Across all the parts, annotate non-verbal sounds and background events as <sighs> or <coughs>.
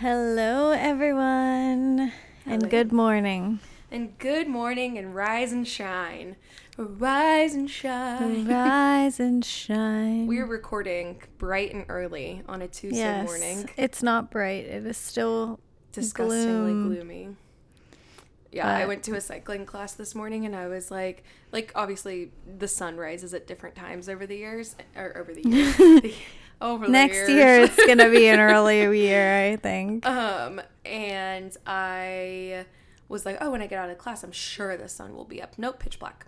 Hello, everyone, and good morning. And good morning and rise and shine. Rise and shine. Rise and <laughs> shine. We're recording bright and early on a Tuesday yes, morning. It's not bright. It is still Disgustingly gloom. gloomy. Yeah, I went to a cycling class this morning and I was like, like obviously the sun rises at different times over the years or over the years. <laughs> The- over Next year, it's gonna be an <laughs> early year, I think. Um, and I was like, oh, when I get out of class, I'm sure the sun will be up. Nope, pitch black.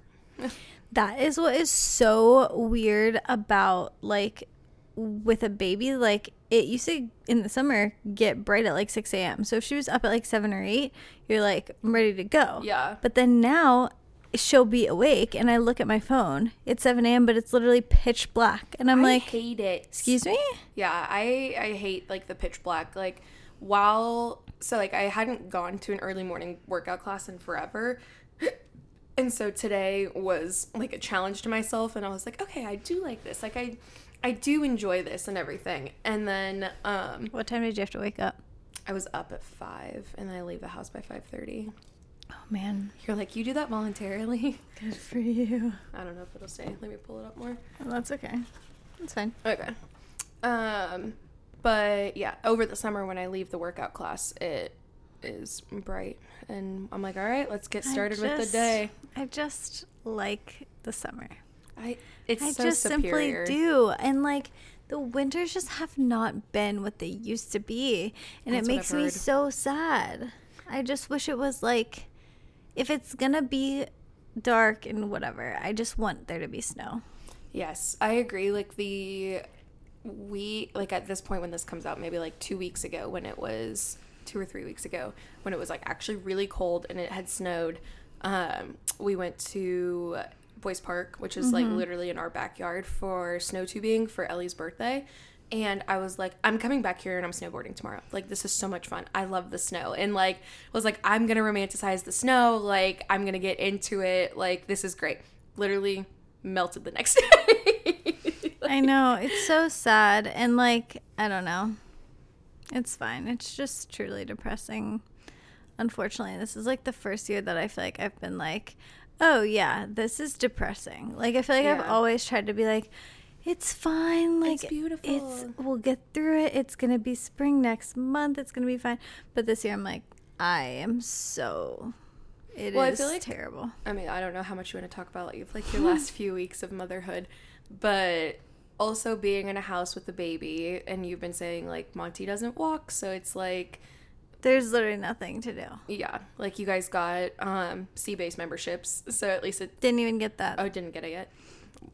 That is what is so weird about like with a baby. Like it used to in the summer get bright at like six a.m. So if she was up at like seven or eight, you're like I'm ready to go. Yeah. But then now she'll be awake, and I look at my phone. It's seven a.m., but it's literally pitch black, and I'm like I like, hate it. "Excuse me." Yeah, I I hate like the pitch black. Like while so like I hadn't gone to an early morning workout class in forever. <clears throat> And so today was like a challenge to myself and I was like, okay, I do like this. Like I I do enjoy this and everything. And then um What time did you have to wake up? I was up at 5 and I leave the house by 5:30. Oh man, You're like, "You do that voluntarily?" <laughs> good for you. I don't know if it'll stay. Let me pull it up more. Well, that's okay. That's fine. Okay. Um, but yeah, over the summer when I leave the workout class, it is bright, and I'm like, all right, let's get started with the day. I just like the summer. I it's I so just superior. simply do. And like the winters just have not been what they used to be. And That's it makes me so sad. I just wish it was like if it's gonna be dark and whatever, I just want there to be snow. Yes, I agree. Like the we like at this point when this comes out, maybe like two weeks ago when it was two or three weeks ago when it was like actually really cold and it had snowed. Um, we went to Boyce Park, which is like literally in our backyard for snow tubing for Ellie's birthday. And I was like, I'm coming back here and I'm snowboarding tomorrow. Like, this is so much fun. I love the snow. And like, was like, I'm gonna romanticize the snow. Like, I'm gonna get into it. Like, this is great. Literally melted the next <laughs> day. I know. It's so sad and like I don't know. It's fine. It's just truly depressing. Unfortunately, this is like the first year that I feel like I've been like, "Oh yeah, this is depressing." Like I feel like I've always tried to be like, "It's fine. Like It's beautiful. It's we'll get through it. It's going to be spring next month. It's going to be fine." But this year I'm like, I am so It is Well, I feel like- terrible. I mean, I don't know how much you want to talk about like, like your last <laughs> few weeks of motherhood, but also being in a house with a baby and you've been saying like Monty doesn't walk, so it's like There's literally nothing to do. yeah, like you guys got um C-base memberships, so at least it Didn't even get that. oh didn't get it yet.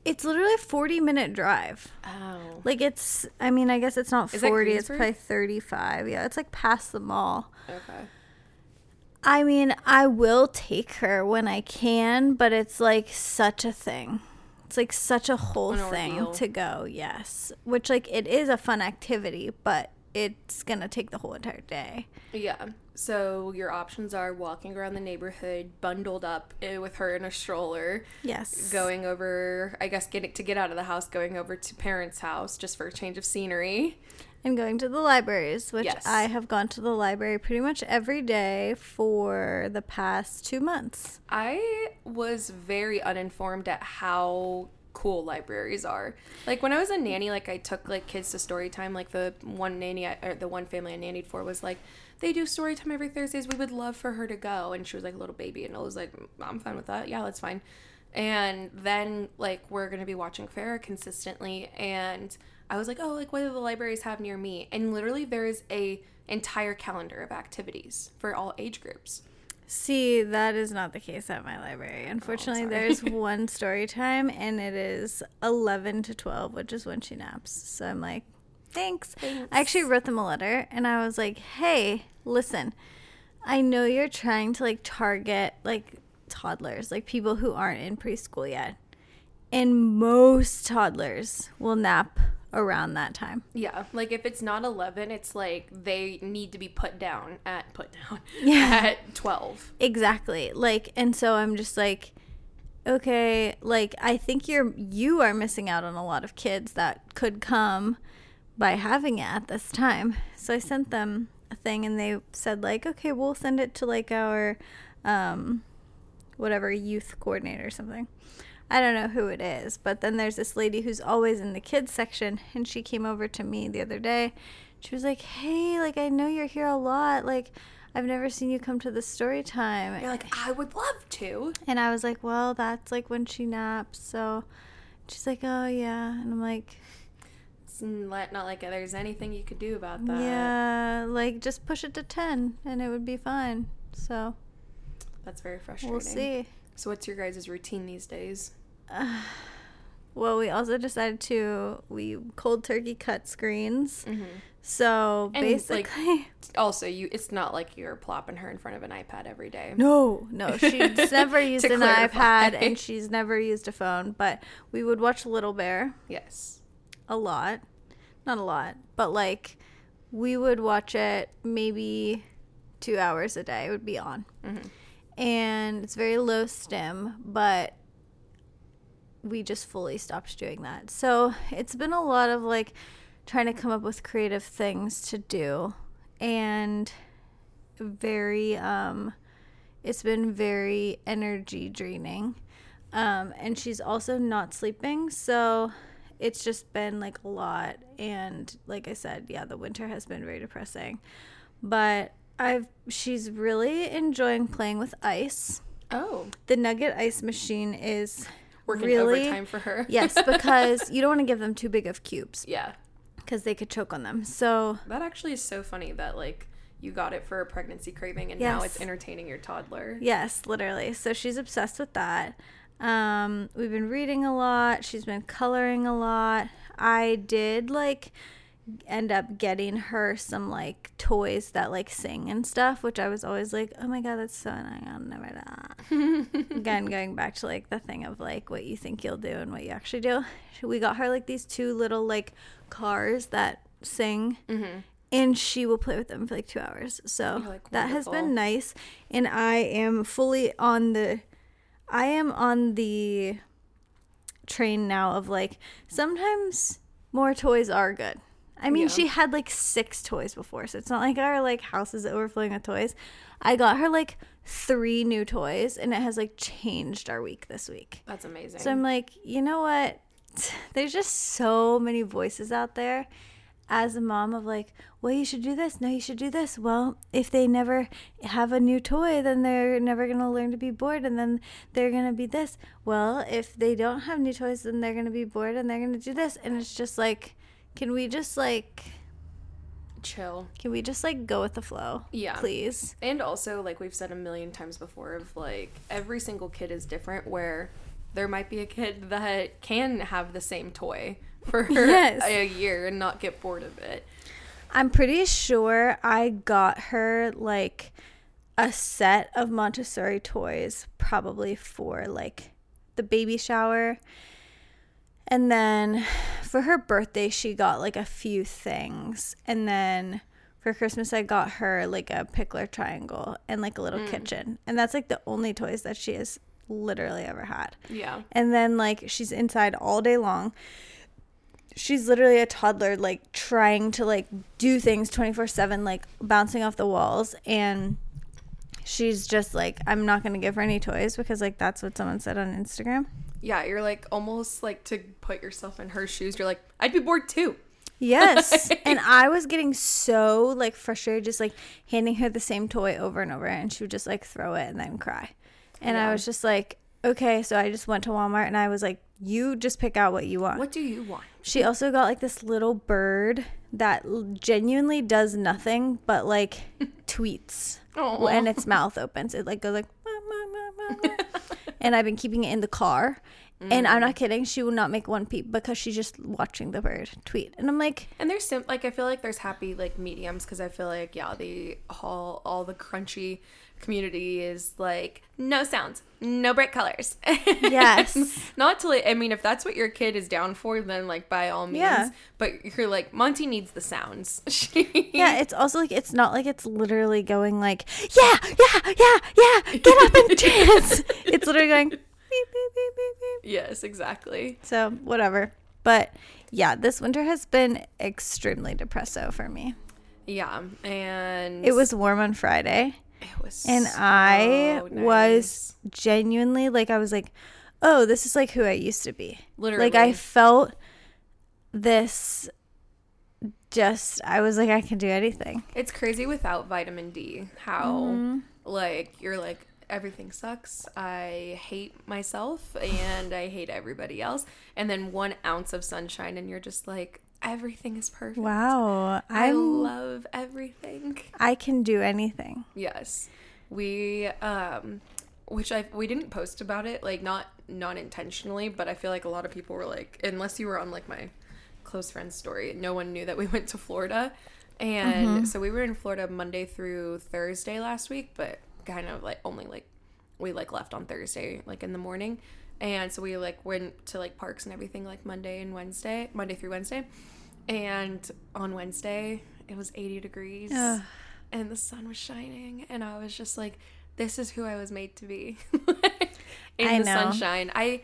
It's literally a 40 minute drive. Oh. Like it's, I mean, I guess it's not Is that 40, it's Greensburg? probably 35. Yeah, it's like past the mall. Okay. I mean, I will take her when I can, but it's like such a thing. It's like such a whole An thing ordeal. to go, yes. Which, like, it is a fun activity, but it's going to take the whole entire day. Yeah. So your options are walking around the neighborhood bundled up eh, with her in a stroller, Yes. going over, I guess getting to get out of the house, going over to parents' house just for a change of scenery. And going to the libraries, which Yes. I have gone to the library pretty much every day for the past two months. I was very uninformed at how cool libraries are. Like when I was a nanny, like I took like kids to story time. Like the one nanny, I, or the one family I nannied for was like, they do story time every Thursdays. We would love for her to go, and she was like a little baby, and I was like, I'm fine with that. Yeah, that's fine. And then like we're gonna be watching Farrah consistently, and I was like, oh, like what do the libraries have near me? And literally there is a entire calendar of activities for all age groups. See, that is not the case at my library. Oh, Unfortunately, sorry. there's <laughs> one story time and it is 11 to 12, which is when she naps. So I'm like, thanks. Thanks. I actually wrote them a letter and I was like, hey, listen, I know you're trying to like target like toddlers, like people who aren't in preschool yet. And most toddlers will nap around that time. Yeah, like if it's not 11, it's like they need to be put down at put down <laughs> Yeah. at 12. Exactly. Like, and so I'm just like, okay, like I think you're you are missing out on a lot of kids that could come by having it at this time. So I sent them a thing and they said like, okay, we'll send it to like our um whatever youth coordinator or something. I don't know who it is, but then there's this lady who's always in the kids section and she came over to me the other day. She was like, "Hey, like I know you're here a lot. Like I've never seen you come to the story time." You're like, I would love to. And I was like, "Well, that's like when she naps." So she's like, "Oh, yeah." And I'm like, It's not not like there's anything you could do about that. "Yeah, like just push it to 10 and it would be fine." So, That's very frustrating. we'll see. So, what's your guys' routine these days? <sighs> Well, we also decided to we cold turkey cut screens. Mm-hmm. So And, like, basically, <laughs> Also, you it's not like you're plopping her in front of an iPad every day. no, no, she's <laughs> never used an clarify. iPad and <laughs> she's never used a phone. But we would watch Little Bear Yes. a lot, not a lot, but like we would watch it maybe two hours a day. It would be on, mm-hmm. and it's very low stim, but we just fully stopped doing that. So it's been a lot of like trying to come up with creative things to do and very um it's been very energy draining. Um and she's also not sleeping, so it's just been like a lot and like I said, yeah, the winter has been very depressing. But I've she's really enjoying playing with ice. Oh, The nugget ice machine is working really overtime for her. <laughs> yes, because you don't want to give them too big of cubes yeah. because they could choke on them. So That actually is so funny that like you got it for a pregnancy craving and now it's entertaining your toddler. yes, literally. So she's obsessed with that. Um, we've been reading a lot. She's been coloring a lot. I did like end up getting her some like toys that like sing and stuff, which I was always like, oh my god, that's so annoying. I'll never do that. <laughs> Again, going back to like the thing of like what you think you'll do and what you actually do. We got her like these two little like cars that sing. Mm-hmm. And she will play with them for like two hours. So like, that has been nice. And I am fully on the I am on the train now of like sometimes more toys are good. I mean, Yeah. she had like six toys before, so it's not like our like house is overflowing with toys. I got her like three new toys, and it has like changed our week this week. That's amazing. So I'm like, you know what? <sighs> There's just so many voices out there as a mom of like, well, you should do this. No, you should do this. Well, if they never have a new toy, then they're never going to learn to be bored and then they're going to be this. Well, if they don't have new toys, then they're going to be bored and they're going to do this. And it's just like, can we just like, Chill. can we just like go with the flow? Yeah. Please. And also, like we've said a million times before, of like every single kid is different. Where there might be a kid that can have the same toy for <laughs> Yes. a year and not get bored of it. I'm pretty sure I got her like a set of Montessori toys probably for like the baby shower. And then for her birthday, she got like a few things. And then for Christmas, I got her like a Pikler triangle and like a little mm. kitchen. And that's like the only toys that she has literally ever had. Yeah. And then like she's inside all day long. She's literally a toddler like trying to like do things 24/7 like bouncing off the walls and she's just like I'm not going to give her any toys because like that's what someone said on Instagram. Yeah, you're like almost like to put yourself in her shoes. You're like, I'd be bored too. Yes. <laughs> and I was getting so like frustrated just like handing her the same toy over and over and she would just like throw it and then cry. And I was just like, okay, so I just went to Walmart and I was like, you just pick out what you want. What do you want? She also got like this little bird that genuinely does nothing but like <laughs> tweets when its mouth opens. It like goes like. <laughs> and I've been keeping it in the car. And I'm not mm. kidding. She will not make one peep because she's just watching the bird tweet. And I'm like, And there's sim- like I feel like there's happy like mediums because I feel like yeah the all all the crunchy community is like no sounds, no bright colors. <laughs> Yes. Not to I mean if that's what your kid is down for then like by all means. Yeah. But you're like Monty needs the sounds. <laughs> yeah, it's also like, it's not like it's literally going like, yeah, yeah, yeah, yeah, get up and <laughs> dance. it's literally going, beep, beep, beep, beep, beep. yes, exactly. So, whatever. But yeah, this winter has been extremely depresso for me. Yeah, and It was warm on Friday. It was And so I was genuinely like, I was like, oh, this is like who I used to be. literally Like, I felt this just, I was like, I can do anything. It's crazy without vitamin D how Mm-hmm. like you're like everything sucks. I hate myself and I hate everybody else. And then one ounce of sunshine and you're just like everything is perfect. Wow. I I'm, love everything. I can do anything. Yes. We um which I we didn't post about it like not not intentionally, but I feel like a lot of people were like unless you were on like my close friend's story, no one knew that we <laughs> went to Florida. And so we were in Florida Monday through Thursday last week, but kind of like only like we like left on Thursday like in the morning. And so we like went to like parks and everything like Monday and Wednesday, Monday through Wednesday. And on Wednesday, it was 80 degrees Ugh. and the sun was shining and i was just like this is who i was made to be <laughs> in I the know. sunshine i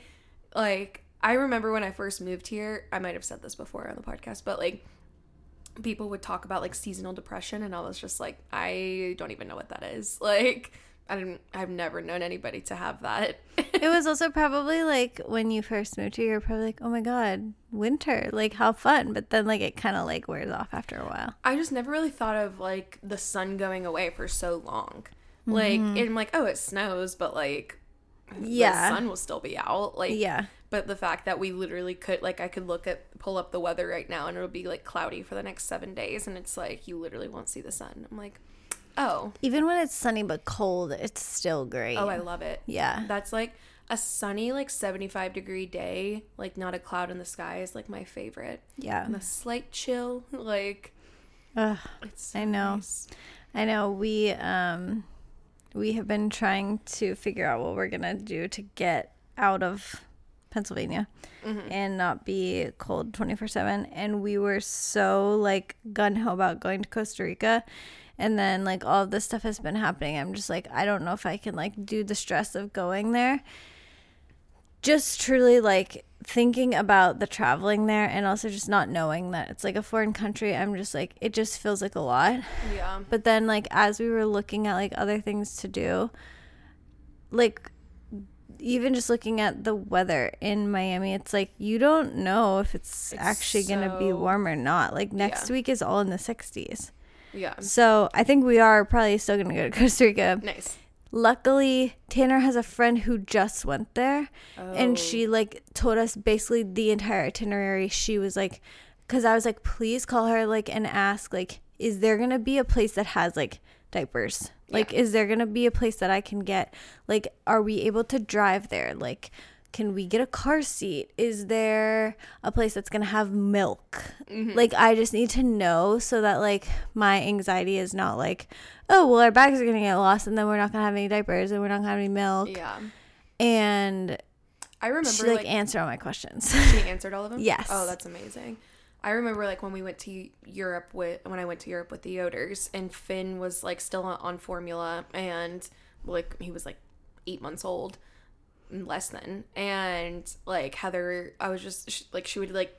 like i remember when i first moved here i might have said this before on the podcast but like people would talk about like seasonal depression and i was just like i don't even know what that is <laughs> like i didn't i've never known anybody to have that it was <laughs> also probably like when you first moved here, you're probably like, oh my God, winter, like how fun. But then like it kind of like wears off after a while. I just never really thought of like the sun going away for so long. Like, mm-hmm. and I'm like, oh, it snows, but like, Yeah. the sun will still be out. Like, Yeah. But the fact that we literally could, like, I could look at, pull up the weather right now and it'll be like cloudy for the next seven days. And it's like, you literally won't see the sun. I'm like, oh, Even when it's sunny but cold, it's still great. oh, I love it. yeah. That's like a sunny, like 75 degree day, like not a cloud in the sky is like my favorite. Yeah. And a slight chill, <laughs> like, Ugh, it's so I know. nice. I know we um we have been trying to figure out what we're gonna do to get out of Pennsylvania and not be cold 24 7 and we were so like gun-ho about going to Costa Rica and then like all of this stuff has been happening I'm just like I don't know if I can like do the stress of going there just truly like thinking about the traveling there and also just not knowing that it's like a foreign country I'm just like it just feels like a lot Yeah. but then like as we were looking at like other things to do, like even just looking at the weather in Miami, it's like you don't know if it's, It's actually going to be warm or not. Like next Yeah. week is all in the 60s. Yeah. So I think we are probably still going to go to <laughs> Costa Rica. Nice. Luckily, Tanner has a friend who just went there Oh. and she like told us basically the entire itinerary. She was like, because I was like, please call her like and ask like, is there gonna be a place that has like diapers? Like, Yeah. is there gonna be a place that I can get? Like, are we able to drive there? Like, can we get a car seat? Is there a place that's gonna have milk? Mm-hmm. Like, I just need to know so that like my anxiety is not like, oh well, our bags are gonna get lost and then we're not gonna have any diapers and we're not gonna have any milk. Yeah. And I remember she like, like, answered all my questions. <laughs> she answered all of them. Yes. Oh, that's amazing. I remember like when we went to Europe with when I went to Europe with the Yoders and Finn was like still on, on formula and like he was like eight months old less than. And like heather i was just sh like she would like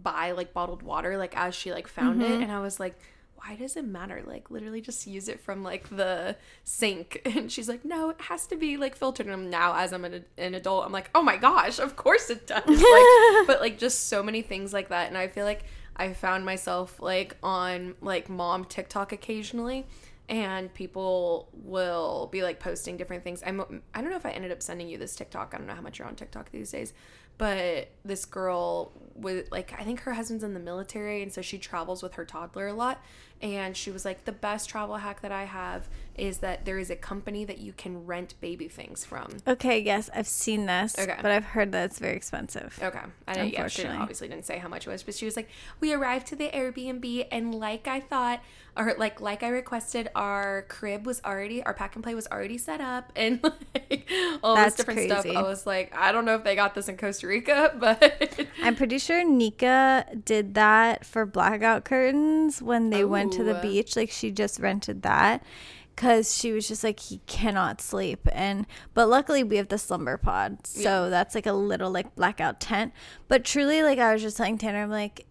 buy like bottled water like as she like found it. Mm-hmm. And i was like why does it matter? Like literally just use it from like the sink. <laughs> And she's like no it has to be like filtered. And now as i'm an, an adult i'm like oh my gosh of course it does. <laughs> Like but like just so many things like that. And i feel like i found myself like on like mom tiktok occasionally and people will be like posting different things. I'm I don't know if I ended up sending you this TikTok. I don't know how much you're on TikTok these days, but this girl with like I think her husband's in the military and so she travels with her toddler a lot and she was like the best travel hack that I have is that there is a company that you can rent baby things from. okay, yes, I've seen this, Okay. but I've heard that it's very expensive. Okay. I didn't, yeah, she obviously didn't say how much it was, but she was like, we arrived to the Airbnb and like I thought, or like like I requested, our crib was already, our pack and play was already set up, <laughs> and like all That's this different crazy. stuff. I was like, I don't know if they got this in Costa Rica, <laughs> but I'm pretty sure Nika did that for blackout curtains when they went to the beach. Like she just rented that because she was just like he cannot sleep. And but luckily we have the slumber pod so that's like a little like blackout tent. But truly like i was just telling tanner i'm like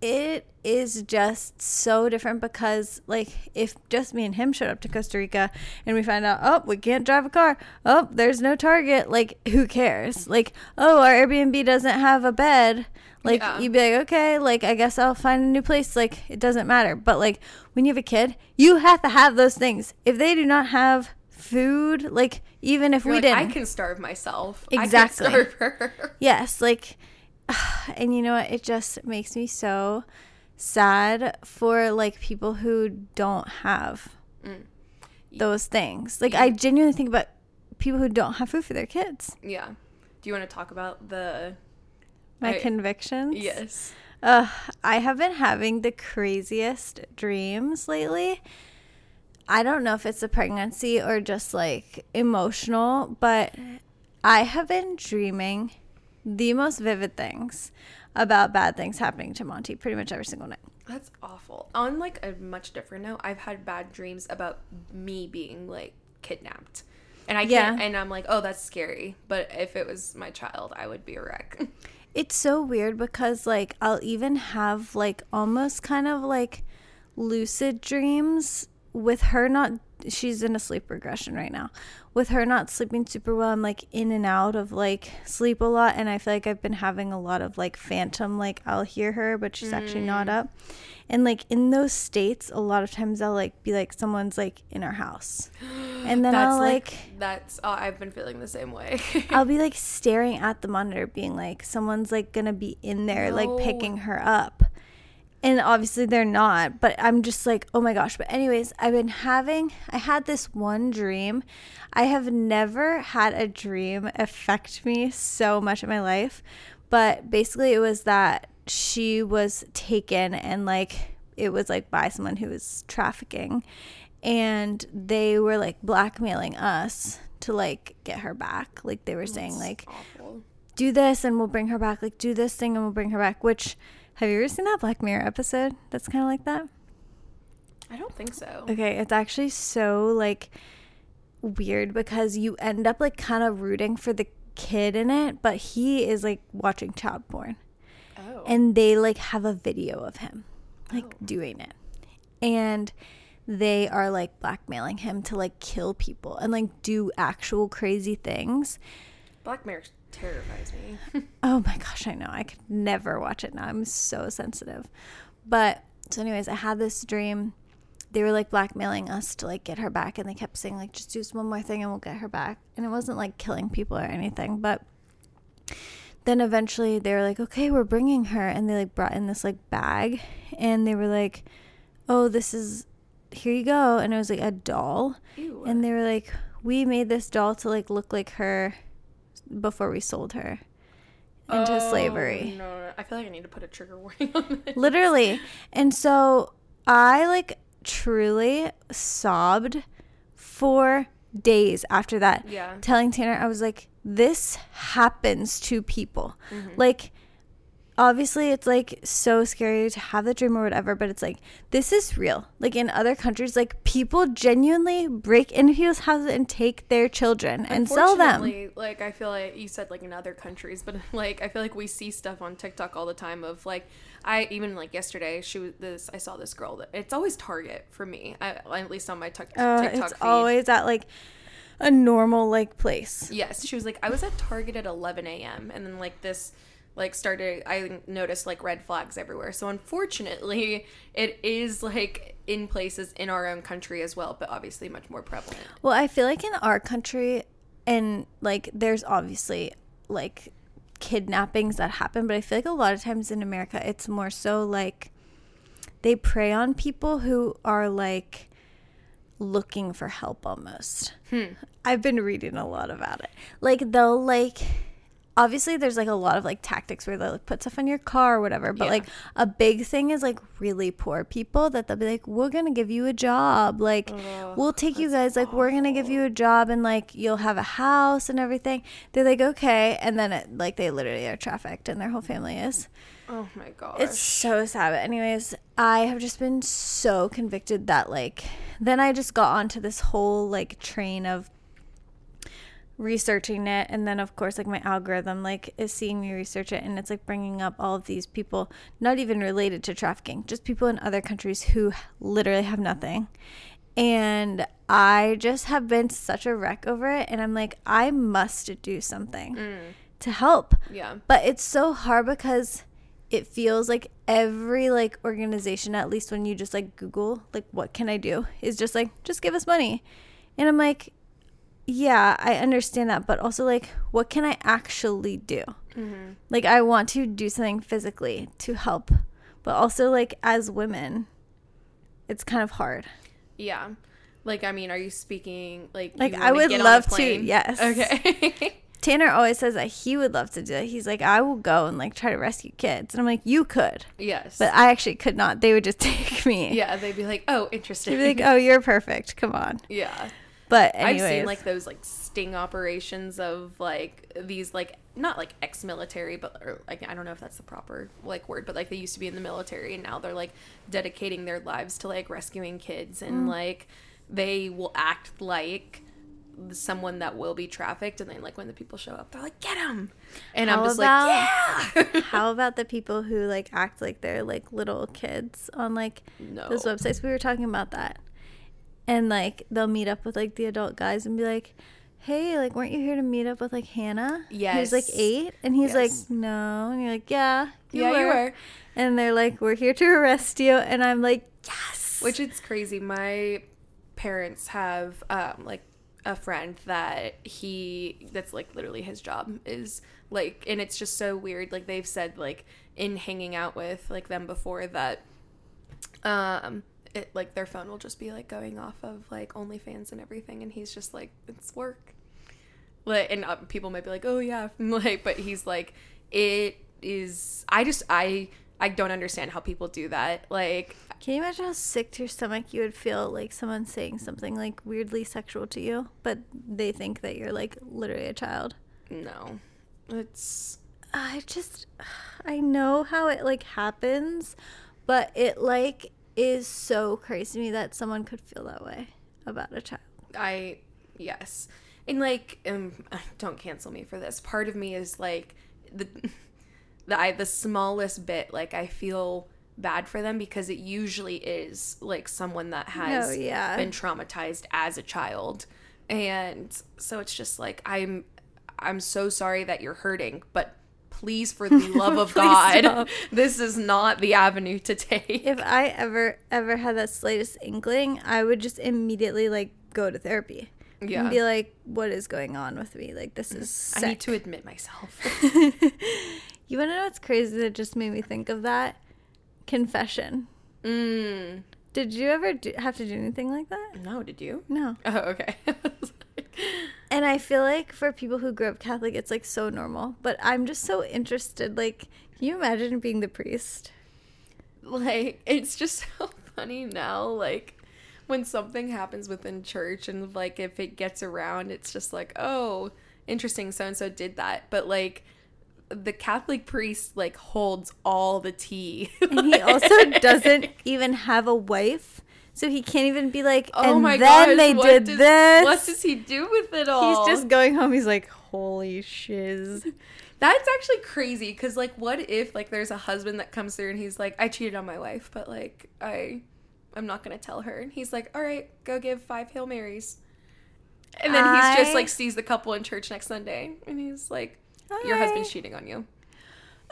it is just so different because like if just me and him showed up to Costa Rica and we find out oh we can't drive a car oh there's no target like who cares like oh our Airbnb doesn't have a bed like Yeah. you'd be like okay like I guess I'll find a new place like it doesn't matter but like when you have a kid you have to have those things if they do not have food like even if You're we like, didn't I can starve myself. Exactly. Starve her. Yes, like, <sighs> and you know what? It just makes me so sad for like people who don't have Mm. those things. Like, I genuinely think about people who don't have food for their kids. yeah. Do you want to talk about the? My I- convictions. Yes. Uh, I have been having the craziest dreams lately. I don't know if it's the pregnancy or just like emotional, but I have been dreaming the most vivid things about bad things happening to Monty pretty much every single night. That's awful. On like a much different note, I've had bad dreams about me being like kidnapped. And I can't Yeah. and I'm like, "Oh, that's scary." But if it was my child, I would be a wreck. <laughs> It's so weird because like I'll even have like almost kind of like lucid dreams with her not she's in a sleep regression right now. With her not sleeping super well, I'm like in and out of like sleep a lot and I feel like I've been having a lot of like phantom like I'll hear her but she's actually not mm. up. And like in those states a lot of times I'll like be like someone's like in our house. <gasps> And then that's I'll like that's oh, I've been feeling the same way. <laughs> I'll be like staring at the monitor, being like, someone's like gonna be in there, like picking her up. And obviously they're not, but I'm just like, oh my gosh. But, anyways, I've been having, I had this one dream. I have never had a dream affect me so much in my life. But basically, it was that she was taken and like, it was like by someone who was trafficking and they were like blackmailing us to like get her back like they were saying like awful. do this and we'll bring her back like do this thing and we'll bring her back which have you ever seen that black mirror episode that's kind of like that I don't think so. okay it's actually so like weird because you end up like kind of rooting for the kid in it but he is like watching child porn Oh. and they like have a video of him like Oh. doing it and they are like blackmailing him to like kill people and like do actual crazy things Black Mirror terrifies me. <laughs> oh my gosh i know. I could never watch it now. I'm so sensitive. But so anyways i had this dream. They were like blackmailing us to like get her back and they kept saying like just do this one more thing and we'll get her back. And it wasn't like killing people or anything but then eventually they were like okay we're bringing her and they like brought in this like bag and they were like oh this is here you go and it was like a doll. Ew. and they were like we made this doll to like look like her before we sold her into Oh, slavery No, no, no, I feel like I need to put a trigger warning on this. literally and so i like truly sobbed for days after that Yeah. telling tanner i was like this happens to people Mm-hmm. like obviously it's like so scary to have the dream or whatever but it's like this is real like in other countries like people genuinely break into people's houses and take their children and sell them Like I feel like you said like in other countries, but <laughs> like I feel like we see stuff on TikTok all the time of like I even like yesterday she was this I saw this girl that it's always Target for me. I, at least on my tuk uh, TikTok it's feed. always at like a normal like place Yes, she was like, I was at Target at 11 a.m. and then like this, like started. I noticed like red flags everywhere. So unfortunately, it is like in places in our own country as well, but obviously much more prevalent. Well, I feel like in our country, and like there's obviously like kidnappings that happen, but I feel like a lot of times in America, it's more so like they prey on people who are like looking for help almost. Hmm. I've been reading a lot about it. Like they'll like obviously there's like a lot of like tactics where they like put stuff on your car or whatever, but Yeah. like a big thing is like really poor people that they'll be like, We're gonna give you a job. Like Ugh, we'll take you guys, like we're gonna give you a job and like you'll have a house and everything. They're like, Okay and then it, like they literally are trafficked and their whole family is. Oh my gosh. It's so sad. But anyways, I have just been so convicted that like then I just got onto this whole like train of researching it. And then of course like my algorithm like is seeing me research it. And it's like bringing up all of these people not even related to trafficking just people in other countries who literally have nothing. And i just have been such a wreck over it. And i'm like i must do something mm. to help. Yeah. but it's so hard because it feels like every like organization at least when you just like google like what can i do is just like just give us money. And i'm like yeah i understand that but also like what can i actually do Mm-hmm. like i want to do something physically to help but also like as women it's kind of hard Yeah. Like, I mean, are you speaking like? Like, I would love to, yes. Okay. <laughs> tanner always says that he would love to do it he's like i will go and like try to rescue kids and i'm like you could yes. But I actually could not. They would just <laughs> take me. yeah, they'd be like, "Oh, interesting." They'd be like, <laughs> "Oh, you're perfect. Come on." yeah. But anyways, I've seen like those like sting operations of like these like not like ex-military but or, like I don't know if that's the proper like word but like they used to be in the military and now they're like dedicating their lives to like rescuing kids and Mm. like they will act like someone that will be trafficked and then like when the people show up they're like get him and How I'm just about- like yeah! <laughs> how about the <laughs> people who like act like they're like little kids on like no. those websites? We were talking about that, and like they'll meet up with like the adult guys and be like. Hey, like, weren't you here to meet up with like Hannah? Yeah, Who's like eight, and he's Yes. like, no, and you're like, yeah, yeah you were And they're like, we're here to <laughs> arrest you, and I'm like, yes. Which it's crazy. My parents have um, like a friend that he that's like literally his job is like and it's just so weird like they've said like in hanging out with like them before that um it like their phone will just be like going off of like OnlyFans and everything and he's just like it's work like and uh, people might be like oh yeah <laughs> like but he's like it is I just I I don't understand how people do that like Can you imagine how sick to your stomach you would feel like someone saying something like weirdly sexual to you, but they think that you're like literally a child? No. It's I just, <sighs> I know how it like happens, but it like is so crazy to me that someone could feel that way about a child. I yes. And like um <laughs> don't cancel me for this. Part of me is like the <laughs> the I the smallest bit like I feel bad for them because it usually is like someone that has Oh, yeah. been traumatized as a child. And so it's just like I'm I'm so sorry that you're hurting, but please for the <laughs> love of God, <laughs> stop. this is not the avenue to take. If I ever, ever had that slightest inkling, I would just immediately like go to therapy. Yeah. And be like, what is going on with me? Like, this is sick. I need to admit myself. <laughs> you want to know what's crazy that just made me think of that? Confession. mm. Did you ever do, have to do anything like that? No, did you? No. Oh, okay. And I feel like for people who grew up Catholic, it's like so normal. But I'm just so interested. Like, can you imagine being the priest? like, it's just <laughs> so funny now. Like, when something happens within church and, like, if it gets around, it's just like, oh, interesting. So and so did that. But, like, the Catholic priest, like, holds all the tea. And he also <laughs> doesn't even have a wife. So he can't even be like, Oh and my then gosh, they did does- this. What does he do with it all? He's just going home. He's like, holy shiz. <laughs> That's actually crazy because, like, what if like there's a husband that comes through and he's like, I cheated on my wife, but like I, I'm not gonna tell her, and he's like, all right, go give five hail marys, and then he's just like sees the couple in church next Sunday, and he's like, your husband's cheating on you.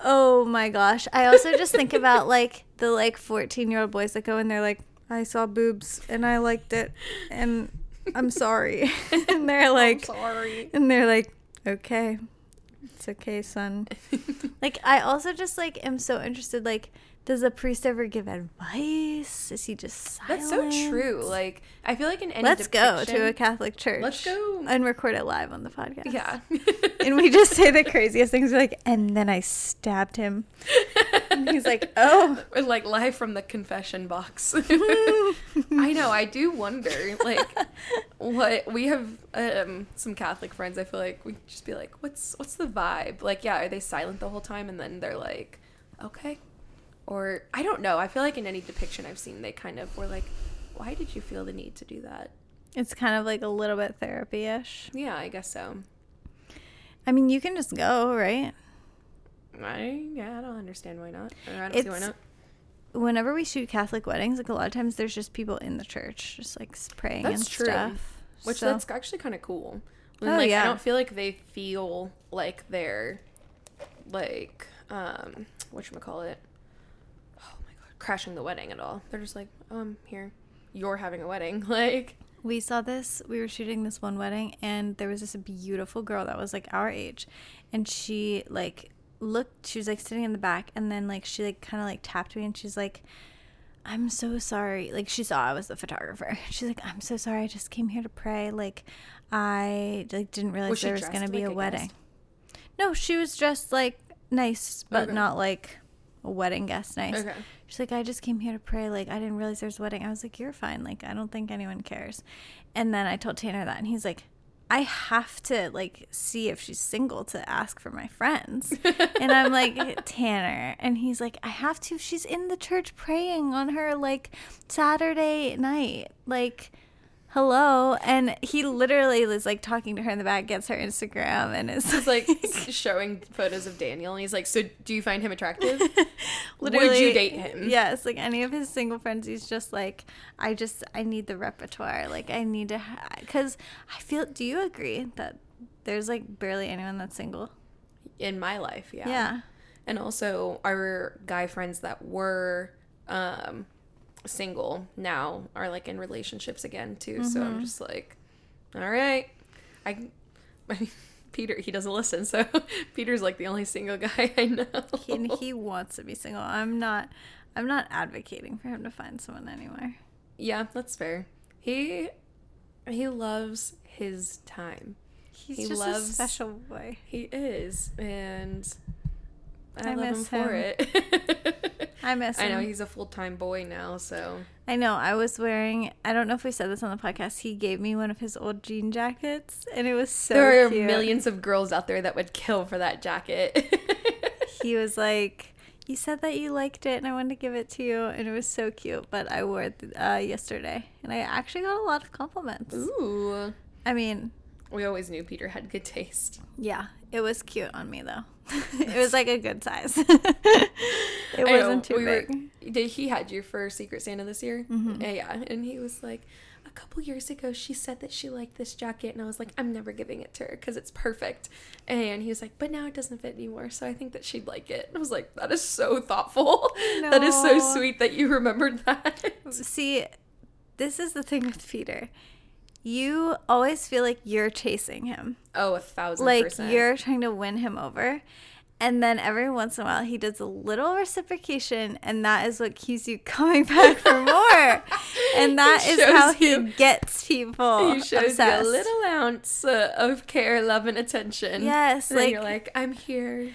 Oh my gosh. I also just think about like the like 14 year old boys that go and they're like, I saw boobs and I liked it and I'm sorry. <laughs> and they're like, I'm sorry. and they're like, okay, it's okay, son. <laughs> like, I also just like am so interested. Like, does a priest ever give advice? Is he just silent? That's so true. Like I feel like in any Let's go to a Catholic church. Let's go. and record it live on the podcast. Yeah. <laughs> and we just say the craziest things. We're like, and then I stabbed him. And he's like, oh. <laughs> Or like live from the confession box. <laughs> I know. I do wonder, like, what we have um, some Catholic friends. I feel like we just be like, "What's what's the vibe?" Like, yeah, are they silent the whole time, and then they're like, "Okay," or I don't know. I feel like in any depiction I've seen, they kind of were like, "Why did you feel the need to do that?" It's kind of like a little bit therapy ish. Yeah, I guess so. I mean, you can just go, right? I yeah, I don't understand why not. Or I don't see why not. Whenever we shoot Catholic weddings, like a lot of times there's just people in the church, just like praying That's and true. stuff. Which So- that's actually kind of cool. When, Oh, like yeah. I don't feel like they feel like they're like um what call it? Crashing the wedding at all. They're just like, oh, I'm here. You're having a wedding, <laughs> like. We saw this. We were shooting this one wedding, and there was this beautiful girl that was like our age, and she like looked. She was like sitting in the back, and then like she like kind of like tapped me, and she's like, "I'm so sorry." Like she saw I was the photographer. <laughs> She's like, "I'm so sorry. I just came here to pray. Like I like didn't realize Was there was dressed gonna be like a a wedding." No, she was dressed like nice, but Okay. not like a wedding guest nice. Okay. She's like, I just came here to pray. Like, I didn't realize there's a wedding. I was like, you're fine. Like, I don't think anyone cares. And then I told Tanner that, and he's like, I have to like see if she's single to ask for my friends. <laughs> and I'm like, Tanner. And he's like, I have to. She's in the church praying on her like Saturday night. Like, hello. And he literally was like talking to her in the back, gets her Instagram, and is He's like showing photos of Daniel, and he's like, "So, do you find him attractive? <laughs> Would Literally, you date him?" Yes, like any of his single friends, he's just like, I just, I need the repertoire. Like, I need to, because I feel. Do you agree that there's like barely anyone that's single? In my life, yeah. Yeah. and also our guy friends that were um single now are like in relationships again too so Mm-hmm. i'm just like all right i <laughs> I mean, peter he doesn't listen so <laughs> peter's like the only single guy <laughs> i know He, and he wants to be single. I'm not. I'm not advocating for him to find someone anywhere. yeah that's fair he he loves his time He's He just loves- a special boy. he is and i, I love him for it I miss i know he's a full-time boy now so I know. I was wearing. I don't know if we said this on the podcast. He gave me one of his old jean jackets, and it was so. there are cute. millions of girls out there that would kill for that jacket <laughs> he was like, "You said that you liked it, and I wanted to give it to you, and it was so cute." But I wore it uh, yesterday, and I actually got a lot of compliments. Ooh. I mean, We always knew Peter had good taste. yeah, it was cute on me though. <laughs> it was like a good size. <laughs> it I wasn't too we were- big. did he had you for Secret Santa this year? Mm-hmm. Yeah, yeah, and he was like, a couple years ago, she said that she liked this jacket, and I was like, I'm never giving it to her because it's perfect. And he was like, but now it doesn't fit anymore, so I think that she'd like it. And I was like, that is so thoughtful. <laughs> That is so sweet that you remembered that. See, this is the thing with Peter. You always feel like you're chasing him. oh, a thousand like percent. you're trying to win him over and then every once in a while he does a little reciprocation and that is what keeps you coming <laughs> back for more and <laughs> that is how you- he gets people He shows obsessed. you a little ounce uh, of care, love, and attention. Yes, and like- you're like, I'm here.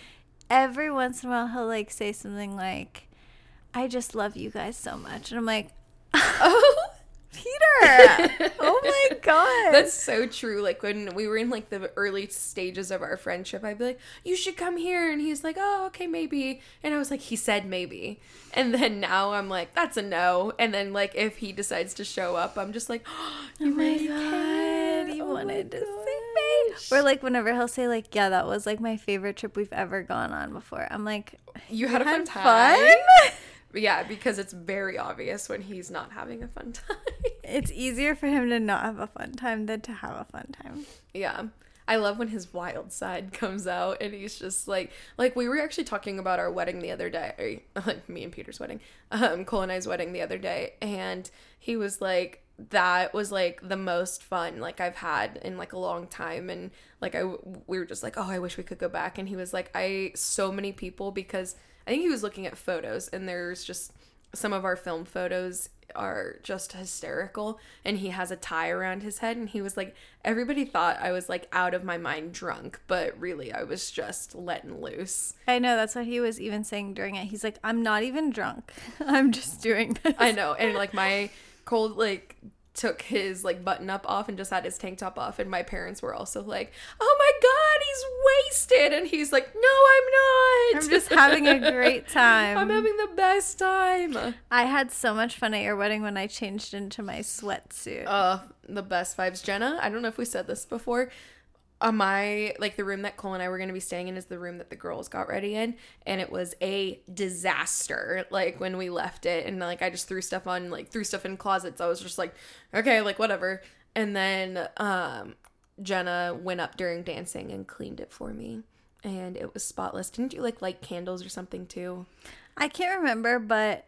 every once in a while he'll like say something like i just love you guys so much and i'm like <laughs> Oh, peter oh my <laughs> god That's so true. Like when we were in like the early stages of our friendship, I'd be like, "You should come here," and he's like, "Oh, okay, maybe." And I was like, "He said maybe," and then now I'm like, "That's a no." And then like if he decides to show up, I'm just like, oh, Oh "You my really god, can?" he Oh wanted to see me. Or like whenever he'll say like, "Yeah, that was like my favorite trip we've ever gone on before." I'm like, You had a fun time. fun? Yeah, because it's very obvious when he's not having a fun <laughs> time. It's easier for him to not have a fun time than to have a fun time. Yeah. I love when his wild side <laughs> comes out and he's just like like we were actually talking about our wedding the other day <laughs> like me and Peter's wedding um Cole and I's wedding the other day and he was like that was like the most fun like I've had in like a long time and like I we were just like oh I wish we could go back and he was like I so many people because I think he was looking at photos and there's just some of our film photos are just hysterical and he has a tie around his head and he was like everybody thought I was like out of my mind drunk but really I was just letting loose. I know that's what he was even saying during it. He's like, "I'm not even drunk. <laughs> I'm just doing this." I know and like my Cole like took his like button up off and just had his tank top off and my parents were also like, "Oh my god, he's wasted." And he's like, "No, I'm not. I'm just having a great <laughs> time. I'm having the best time." I had so much fun at your wedding when I changed into my sweatsuit. Uh, the best vibes, Jenna. I don't know if we said this before. uh, my like the room that Cole and I were gonna be staying in is the room that the girls got ready in, and it was a disaster. Like when we left it, and like I just threw stuff on, like threw stuff in closets. I was just like, okay, like whatever. And then um, Jenna went up during dancing and cleaned it for me, and it was spotless. Didn't you like light candles or something too? I can't remember, but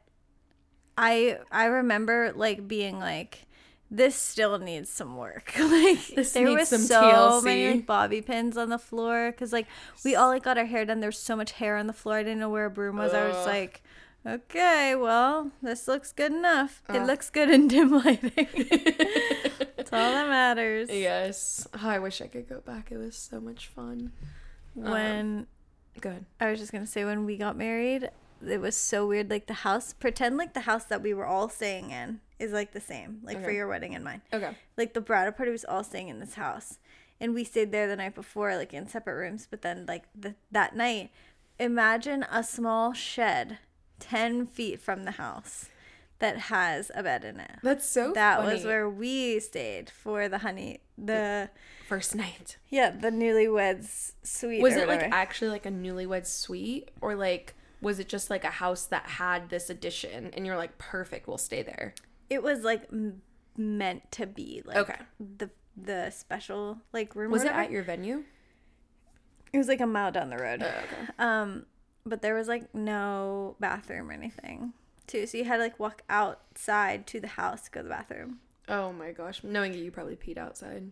I I remember like being like this still needs some work. <laughs> like This there was some so TLC. many like, bobby pins on the floor because like we all like got our hair done. There's so much hair on the floor. I didn't know where a broom was. I was like, okay, well this looks good enough. It looks good in dim lighting. <laughs> That's all that matters. yes. Oh, I wish I could go back. It was so much fun. Um, when Good. I was just gonna say when we got married, it was so weird. Like the house, pretend like the house that we were all staying in is like the same, like for your wedding and mine. Okay. Like the bridal party was all staying in this house, and we stayed there the night before, like in separate rooms. But then, like the, that night, imagine a small shed, ten feet from the house, that has a bed in it. That's so That funny. was where we stayed for the honey, the first night. yeah, the newlyweds suite. Was it like actually like a newlywed suite or like was it just like a house that had this addition and you're like perfect, we'll stay there. It was like m- meant to be like Okay. the the special like room. Was it at your venue? It was like a mile down the road. Oh, okay. Um, but there was like no bathroom or anything too, so you had to like walk outside to the house to go to the bathroom. Oh my gosh. Knowing you, you probably peed outside.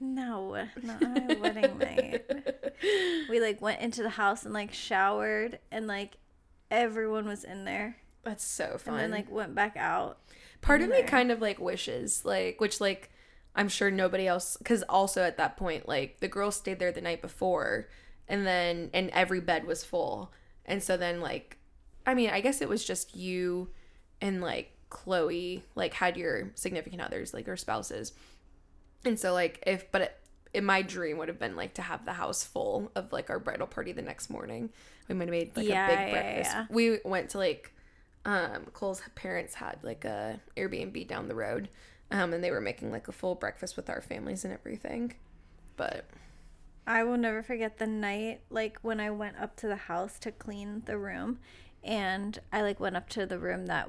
No, not on my wedding <laughs> night. We like went into the house and like showered and like everyone was in there, That's so fun. and then like went back out. part of me kind of like wishes like which like i'm sure nobody else because also at that point like the girls stayed there the night before and then and every bed was full and so then like i mean i guess it was just you and like chloe like had your significant others like or spouses and so like if but it, in my dream would have been like to have the house full of like our bridal party the next morning we might have made like Yeah, a big yeah, breakfast yeah. we went to like um Cole's parents had like a Airbnb down the road. Um and they were making like a full breakfast with our families and everything. But I will never forget the night like when I went up to the house to clean the room and I like went up to the room that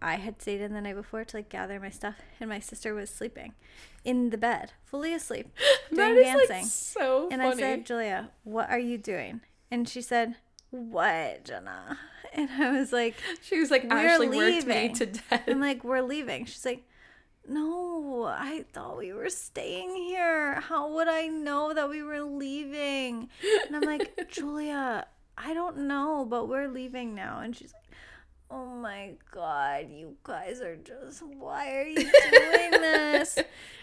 I had stayed in the night before to like gather my stuff and my sister was sleeping in the bed, fully asleep, <laughs> doing that is dancing. like so and funny. I said, "Julia, what are you doing?" And she said, "What, Jenna?" <laughs> And I was like, she was like "We're Ashley worked me leaving." to death. I'm like, "We're leaving." She's like, "No, I thought we were staying here. How would I know that we were leaving?" And I'm like, <laughs> "Julia, I don't know, but we're leaving now." And she's like, "Oh my god, you guys are just why are you doing <laughs> this?"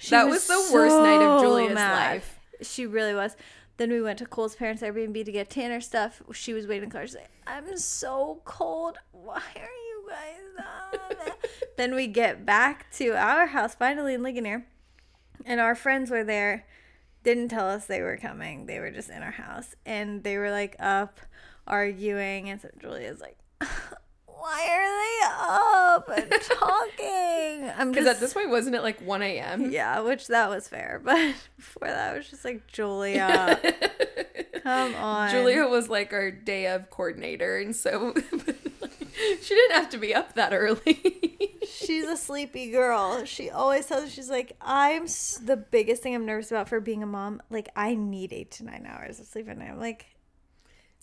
That was the worst night of so Julia's mad. life. She really was. Then we went to Cole's parents' Airbnb to get Tanner stuff. She was waiting in the car. She's like, I'm so cold. Why are you guys on? <laughs> then we get back to our house, finally in Ligonier. And our friends were there. Didn't tell us they were coming. They were just in our house. And they were like up arguing. And so Julia's like, <laughs> Why are they up and <laughs> talking? I'm Because just at this point wasn't it like one AM? yeah, which that was fair. <laughs> But before that, I was just like, Julia, come on. Julia was like our day of coordinator and so she didn't have to be up that early. She's a sleepy girl. She always tells she's like, I'm s- the biggest thing I'm nervous about for being a mom. Like, I need eight to nine hours of sleep at night. I'm like,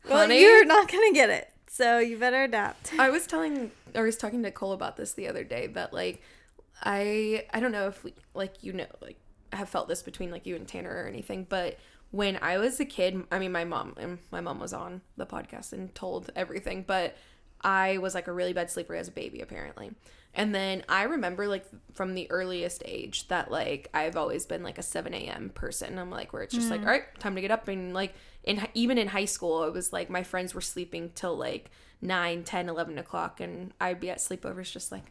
well, Honey? you're not going to get it. So you better adapt. I was telling I was talking to Cole about this the other day that like I I don't know if we like you know like have felt this between like you and Tanner or anything, but when I was a kid, I mean my mom and my mom was on the podcast and told everything, but I was like a really bad sleeper as a baby apparently. And then I remember like from the earliest age that like I've always been like a 7 a.m. person. I'm like where it's just like, mm. all right, time to get up and like in even in high school, it was like my friends were sleeping till like 9, 10, 11 o'clock, and I'd be at sleepovers just like,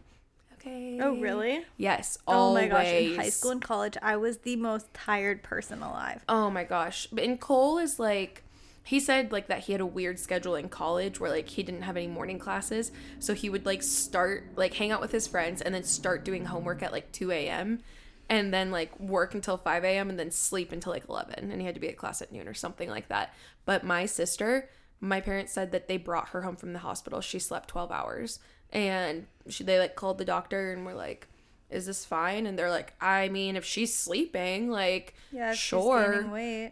okay. Oh, really? Yes. Oh Always. my gosh. In high school and college, I was the most tired person alive. Oh my gosh. But and Cole is like he said like that he had a weird schedule in college where like he didn't have any morning classes. So he would like start like hang out with his friends and then start doing homework at like 2 a.m. and then like work until 5 a.m. and then sleep until like 11. And he had to be at class at noon or something like that. But my sister, my parents said that they brought her home from the hospital. She slept 12 hours and she, they like called the doctor and were like, is this fine? And they're like, I mean, if she's sleeping, like, Yeah, sure.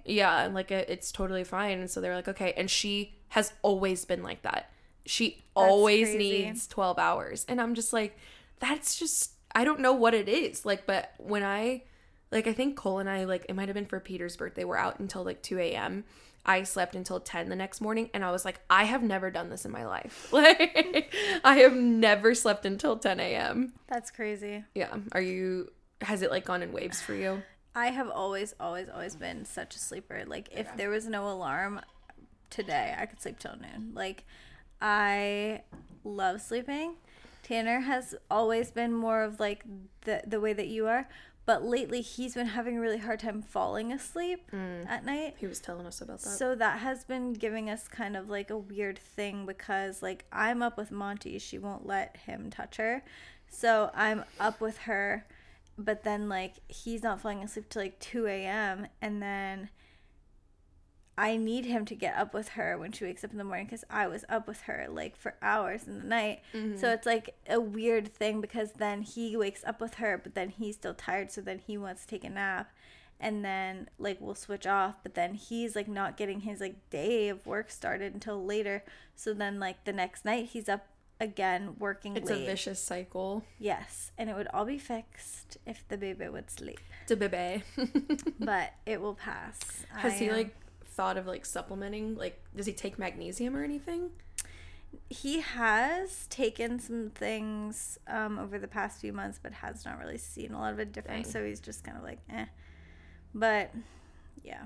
Yeah, like it, it's totally fine. And so they're like, okay. And she has always been like that. She always crazy. needs 12 hours. And I'm just like, that's just, I don't know what it is. Like, but when I, like, I think Cole and I, like, it might have been for Peter's birthday, we're out until like 2 a.m. I slept until 10 the next morning and I was like, I have never done this in my life. <laughs> Like, I have never slept until 10 a.m. That's crazy. Yeah. Are you, has it like gone in waves for you? I have always, always, always been such a sleeper. Like, if there was no alarm today, I could sleep till noon. Like, I love sleeping. Tanner has always been more of like the the way that you are, but lately he's been having a really hard time falling asleep mm. at night. He was telling us about that. So that has been giving us kind of like a weird thing because like I'm up with Monty, she won't let him touch her. So I'm up with her, but then like he's not falling asleep till like 2 a.m. and then I need him to get up with her when she wakes up in the morning because I was up with her like for hours in the night. Mm-hmm. So it's like a weird thing because then he wakes up with her, but then he's still tired, so then he wants to take a nap. And then like we'll switch off, but then he's like not getting his like day of work started until later. So then like the next night he's up again working it's late. a vicious cycle. Yes, and it would all be fixed if the baby would sleep, To bebe. <laughs> but it will pass. Has I he like thought of like supplementing? Like, does he take magnesium or anything? he has taken some things um, over the past few months, but has not really seen a lot of a difference. Dang. So he's just kind of like, eh. But yeah.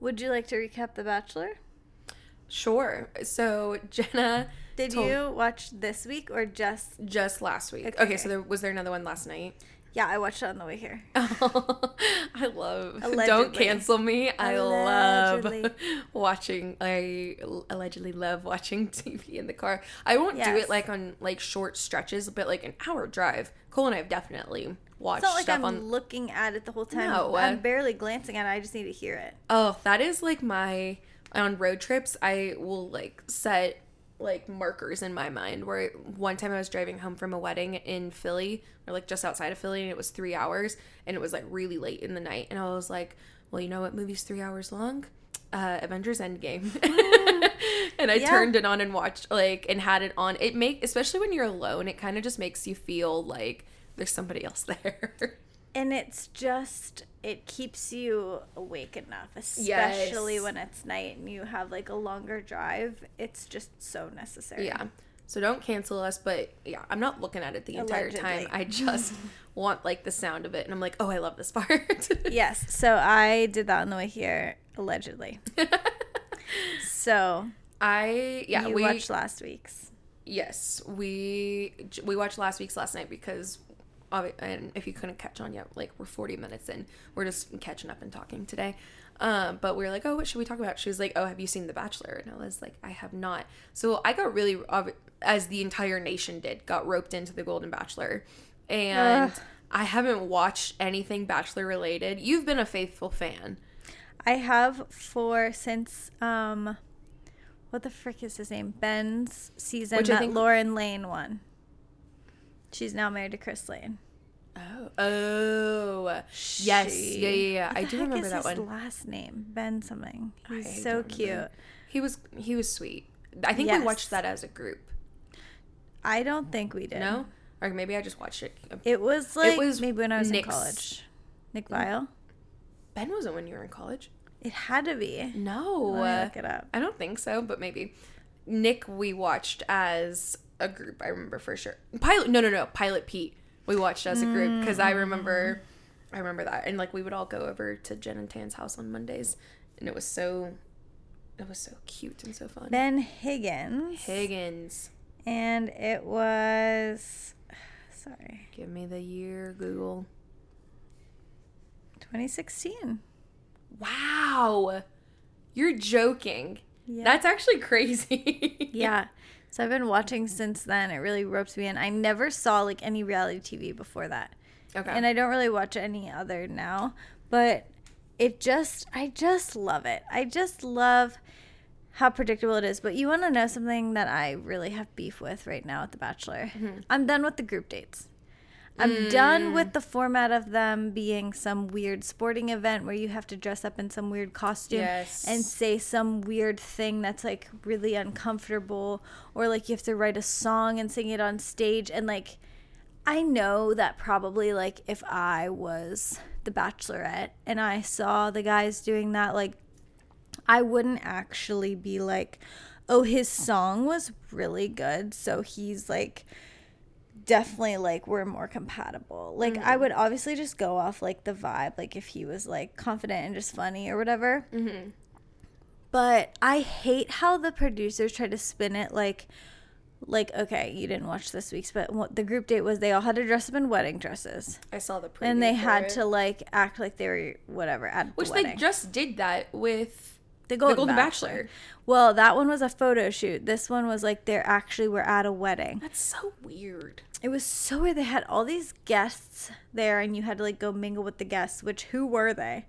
Would you like to recap The Bachelor? Sure. So Jenna Did told- you watch this week or just? just last week. Okay, Okay. so there was there another one last night. Yeah, I watched it on the way here. <laughs> I love. Don't cancel me. I love <laughs> watching. I allegedly love watching <laughs> TV in the car. I won't do it like on like short stretches, but like an hour drive. Cole and I have definitely watched It's not like stuff I'm on. looking at it the whole time. No. Uh, I'm barely glancing at it. I just need to hear it. Oh, that is like my on road trips. I will like set like markers in my mind. Where one time I was driving home from a wedding in Philly, or like just outside of Philly, and it was three hours, and it was like really late in the night, and I was like, "Well, you know what movie's three hours long? Uh, Avengers Endgame." <laughs> and I Yeah. turned it on and watched like and had it on. It make especially when you're alone, it kind of just makes you feel like there's somebody else <laughs> there. And it's just it keeps you awake enough, especially Yes. when it's night and you have like a longer drive. It's just so necessary. Yeah. So don't cancel us, but yeah, I'm not looking at it the entire time. Allegedly. I just <laughs> want like the sound of it and I'm like, "Oh, I love this part." <laughs> Yes. So I did that on the way here, allegedly. <laughs> So I yeah, we watched last week's. yes, we we watched last week's last night because and if you couldn't catch on yet, like we're 40 minutes in. We're just catching up and talking today. Um, but we were like, "Oh, what should we talk about?" She was like, "Oh, have you seen The Bachelor?" And I was like, "I have not." So I got really as the entire nation did, got roped into The Golden Bachelor. And Ugh. I haven't watched anything Bachelor related. You've been a faithful fan. I have for since um what the frick is his name? Ben's season Which that think- Lauren Lane won. She's now married to Chris Lane. Oh, oh, yes, She- yeah, yeah, yeah. I do remember that one. Last name Ben something. He's I so cute. remember. He was he was sweet. I think Yes. we watched that as a group. I don't think we did. No, or maybe I just watched it. It was like was maybe when I was Nick's- in college. Nick Viall. Ben wasn't when you were in college. It had to be. No, look it up. I don't think so, but maybe. Nick, we watched as a group. I remember for sure. Pilot, no, no, no. Pilot Pete, we watched as a group because I remember, mm. I remember that, and like we would all go over to Jen and Tan's house on Mondays, and it was so, it was so cute and so fun. Ben Higgins. Higgins, And it was <sighs> sorry. give me the year, Google. 2016. Wow, you're joking. Yeah. That's actually <laughs> crazy. yeah. So I've been watching since then. It really ropes me in. I never saw like any reality TV before that. Okay. And I don't really watch any other now, but it just I just love it. I just love how predictable it is. But you want to know something that I really have beef with right now at The Bachelor? Mm-hmm. I'm done with the group dates. I'm Mm. done with the format of them being some weird sporting event where you have to dress up in some weird costume Yes. and say some weird thing that's like really uncomfortable or like you have to write a song and sing it on stage and like I know that probably like if I was the bachelorette and I saw the guys doing that like I wouldn't actually be like oh his song was really good so he's like definitely like we're more compatible. Like I would obviously just go off like the vibe like if he was like confident and just funny or whatever. Mm-hmm. But I hate how the producers try to spin it like like okay, you didn't watch this week's but what the group date was they all had to dress up in wedding dresses. I saw the and they had it. to like act like they were whatever at which the they just did that with the Golden, Golden Bachelor. Bachelor. Well, that one was a photo shoot. This one was like they actually were at a wedding. That's so weird. It was so weird. They had all these guests there, and you had to like go mingle with the guests. Which who were they?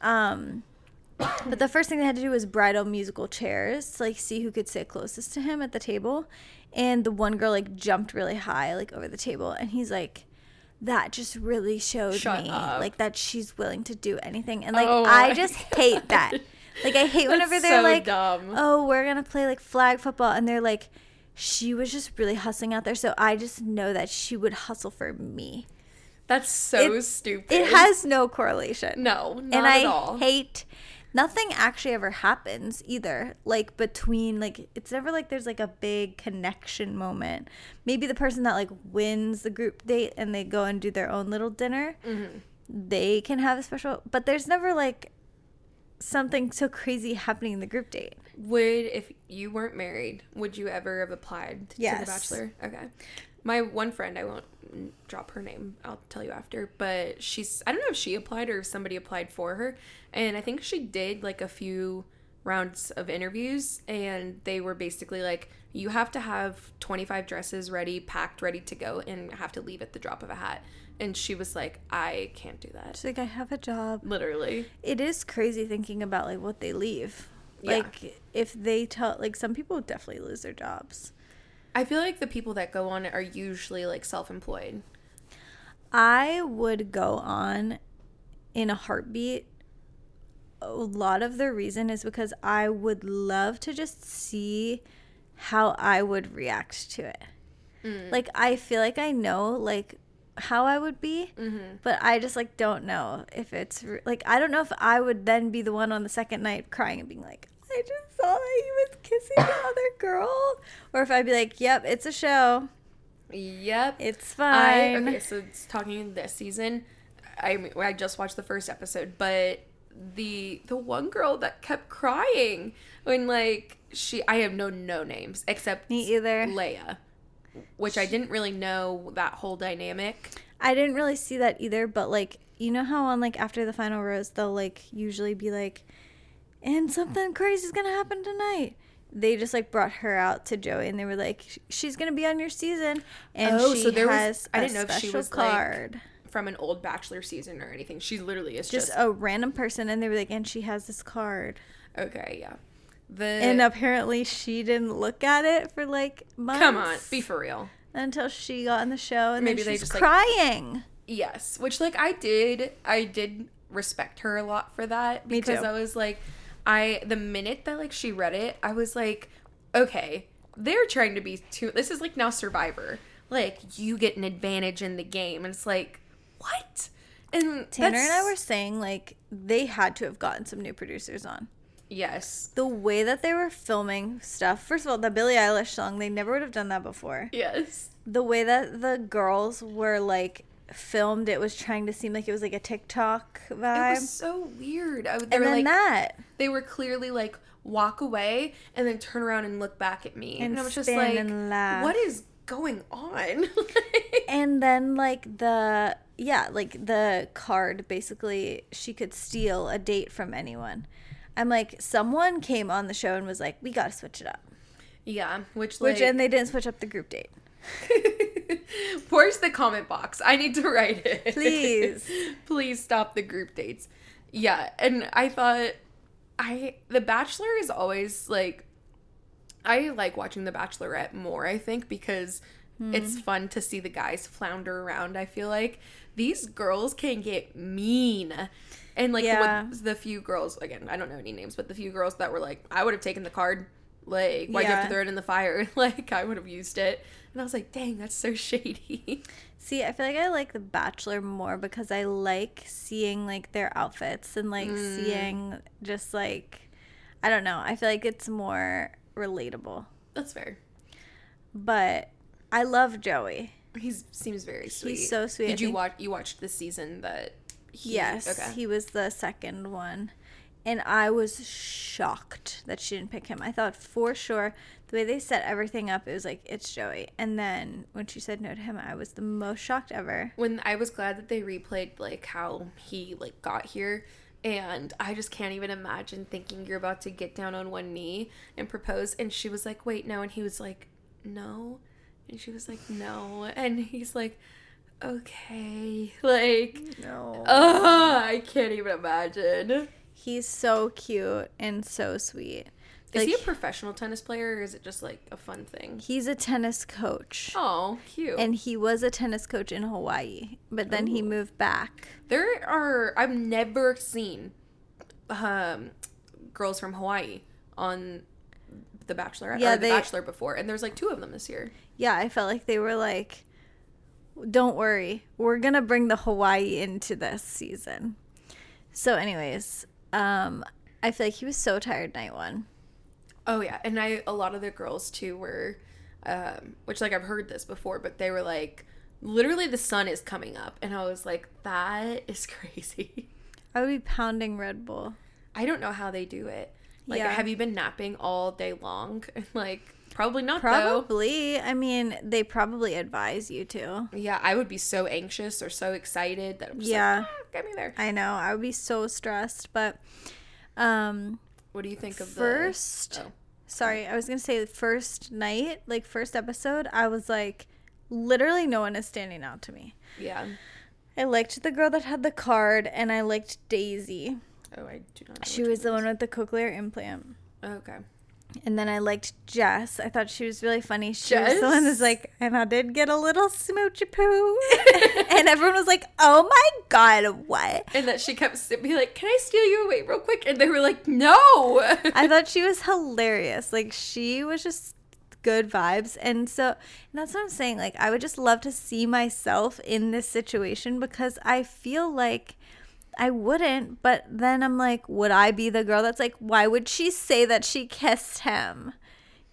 Um, <coughs> but the first thing they had to do was bridal musical chairs to like see who could sit closest to him at the table. And the one girl like jumped really high like over the table, and he's like, "That just really showed Shut me up. like that she's willing to do anything." And like Oh I just <laughs> hate that. Like I hate whenever they're so like, dumb. "Oh, we're gonna play like flag football," and they're like, "She was just really hustling out there." So I just know that she would hustle for me. That's so It- stupid. It has no correlation. no, not and I at all. hate. Nothing actually ever happens either. Like between like it's never like there's like a big connection moment. Maybe the person that like wins the group date and they go and do their own little dinner, Mm-hmm. they can have a special. But there's never like something so crazy happening in the group date. Would if you weren't married, would you ever have applied to Yes. The Bachelor? Okay. My one friend, I won't drop her name. I'll tell you after. But she's I don't know if she applied or if somebody applied for her, and I think she did like a few rounds of interviews, and they were basically like, you have to have 25 dresses ready, packed, ready to go, and have to leave at the drop of a hat. And she was like, I can't do that. She's like, I have a job. Literally. It is crazy thinking about like what they leave. Yeah. Like if they tell like some people definitely lose their jobs. I feel like the people that go on are usually like self-employed. I would go on in a heartbeat. A lot of the reason is because I would love to just see how I would react to it. Mm. Like I feel like I know like how I would be, mm-hmm. but I just like don't know if it's re- like I don't know if I would then be the one on the second night crying and being like, I just saw that he was kissing the other <laughs> girl, or if I'd be like, Yep, it's a show, Yep. it's I fine. okay, so it's talking this season. I mean, I just watched the first episode, but the the one girl that kept crying when like she I have no no names except Me either. Lea, which I didn't really know that whole dynamic. I didn't really see that either, but like you know how on like after the final rose they'll like usually be like, and something crazy is gonna happen tonight. They just like brought her out to Joey and they were like, she's gonna be on your season, and Oh, she so there was- I didn't know if she was, like, card, From an old Bachelor season or anything, she literally is just just, a random person, and they were like, and she has this card, okay. Yeah, the and apparently she didn't look at it for like months. come on, be for real. until she got on the show, and Maybe then they just, like- crying. Yes, which like I did, I did respect her a lot for that because. I was like, I the minute that like she read it, I was like, okay, they're trying to be too. This is like now Survivor, like you get an advantage in the game, and it's like, what? And Tanner and I were saying like they had to have gotten some new producers on. Yes, the way that they were filming stuff. First of all, the Billie Eilish song, they never would have done that before. yes, The way that the girls were like filmed, it was trying to seem like it was like a TikTok vibe. it was so weird. I, they and then like, that. they were clearly like walk away and then turn around and look back at me, and, And I was just like, what is going on? <laughs> And then like the yeah, like the card basically she could steal a date from anyone. I'm like someone came on the show and was like, "We got to switch it up." yeah, which Which like, and they didn't switch up the group date. <laughs> Where's the comment box? I need to write it. Please. <laughs> Please stop the group dates. Yeah, and I thought I The Bachelor is always like I like watching The Bachelorette more, I think, because it's Hmm. fun to see the guys flounder around. I feel like these girls can get mean. And like Yeah. the, the few girls, again, I don't know any names, but the few girls that were like, I would have taken the card. Like, why'd you have to throw it in the fire? <laughs> Like, I would have used it. And I was like, dang, that's so <laughs> shady. See, I feel like I like The Bachelor more because I like seeing like their outfits and like Mm. seeing just like I don't know. I feel like it's more relatable. that's fair. But I love Joey. He seems very sweet. He's so sweet. I Did you think- watch? You watched the season that? He, yes, Okay. he was the second one. And I was shocked that she didn't pick him. I thought for sure the way they set everything up, it was like it's Joey. And then when she said no to him, I was the most shocked ever. when I was glad that they replayed like how he like got here and I just can't even imagine thinking you're about to get down on one knee and propose and she was like wait no and he was like no and she was like no and he's like okay <laughs> like No. uh, I can't even imagine He's so cute and so sweet. is Like, he a professional tennis player or is it just like a fun thing he's a tennis coach. oh cute And he was a tennis coach in Hawaii, but then he moved back. There are I've never seen um girls from Hawaii on The Bachelor Yeah, The they- Bachelor before, and there's like two of them this year. Yeah, I felt like they were like, don't worry, we're going to bring the Hawaii into this season. So, anyways, um, I feel like he was so tired night one. Oh yeah, and I a lot of the girls too were, um, which like I've heard this before, but they were like, literally the sun is coming up, and I was like, that is <laughs> crazy. I would be pounding Red Bull. I don't know how they do it. Like, Yeah. have you been napping all day long? <laughs> Like, probably not though. Probably. I mean, they probably advise you to. Yeah, I would be so anxious or so excited that I'm just Yeah. like, ah, get me there. I know. I would be so stressed, but um What do you think of first the? Oh. sorry i was gonna say the first night like first episode i was like literally no one is standing out to me Yeah. i liked the girl that had the card and i liked daisy Oh, I do not. Know she was the one with the cochlear implant. Okay. And then i liked jess i thought she was really funny she was the one Jess? that's like and i did get a little smoochy poo <laughs> and everyone was like oh my god what And that she kept si- be like, "Can I steal you away real quick?" And they were like, "No." <laughs> I thought she was hilarious. Like she was just good vibes. And so and that's what I'm saying. Like I would just love to see myself in this situation because I feel like I wouldn't, but then I'm like, would I be the girl that's like, why would she say that she kissed him?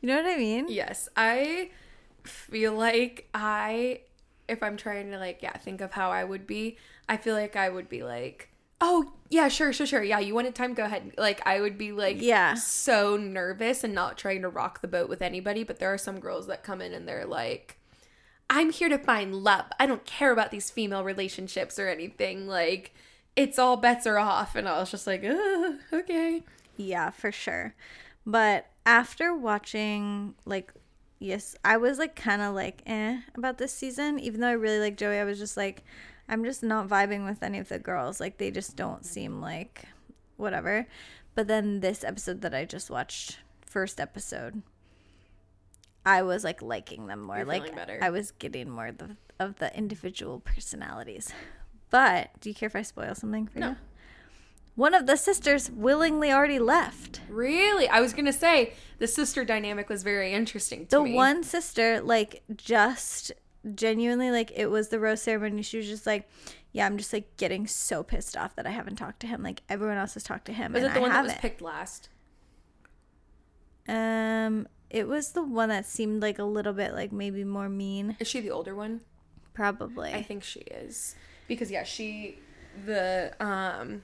You know what I mean? yes, I feel like I, if I'm trying to like, yeah, think of how I would be. I feel like I would be like, "Oh yeah, sure, sure, sure, yeah, you wanted time, go ahead." Like I would be like, Yeah. so nervous and not trying to rock the boat with anybody. But there are some girls that come in and they're like. I'm here to find love. I don't care about these female relationships or anything. Like, it's all bets are off. And I was just like, okay. Yeah, for sure. But after watching, like, yes, I was like kind of like eh about this season. Even though I really like Joey, I was just like, I'm just not vibing with any of the girls. Like, they just don't seem like whatever. But then this episode that I just watched, first episode, I was like liking them more. You're like, better. I was getting more of the, of the individual personalities. But do you care if I spoil something for you? No. you? One of the sisters willingly already left. Really? I was going to say the sister dynamic was very interesting to The me. one sister, like, just genuinely, like, it was the rose ceremony. She was just like, yeah, I'm just like getting so pissed off that I haven't talked to him. Like, everyone else has talked to him. Was and it the I one that was picked last? Um, it was the one that seemed like a little bit like maybe more mean. Is she the older one? Probably. I think she is. Because yeah, she the um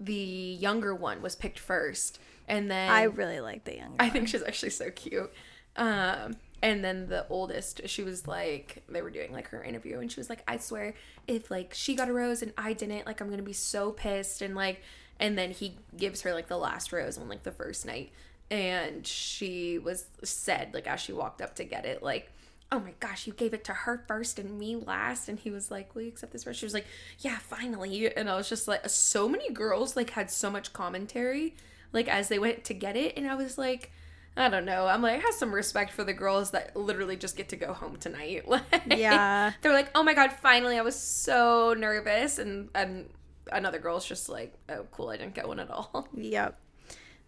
the younger one was picked first and then I really like the younger. I think she's actually so cute. Um, and then the oldest, she was like, they were doing like her interview, and she was like, I swear, if like she got a rose and I didn't, like I'm gonna be so pissed. And like, and then he gives her like the last rose on like the first night, and she was said like as she walked up to get it, like, oh my gosh, you gave it to her first and me last. And he was like, will you accept this first? She was like, yeah, finally. And I was just like, so many girls like had so much commentary like as they went to get it. And I was like, I don't know. I'm like, I have some respect for the girls that literally just get to go home tonight. <laughs> Like, Yeah. They're like, oh my God, finally. I was so nervous. And, and another girl's just like, oh, cool. I didn't get one at all. <laughs> Yep.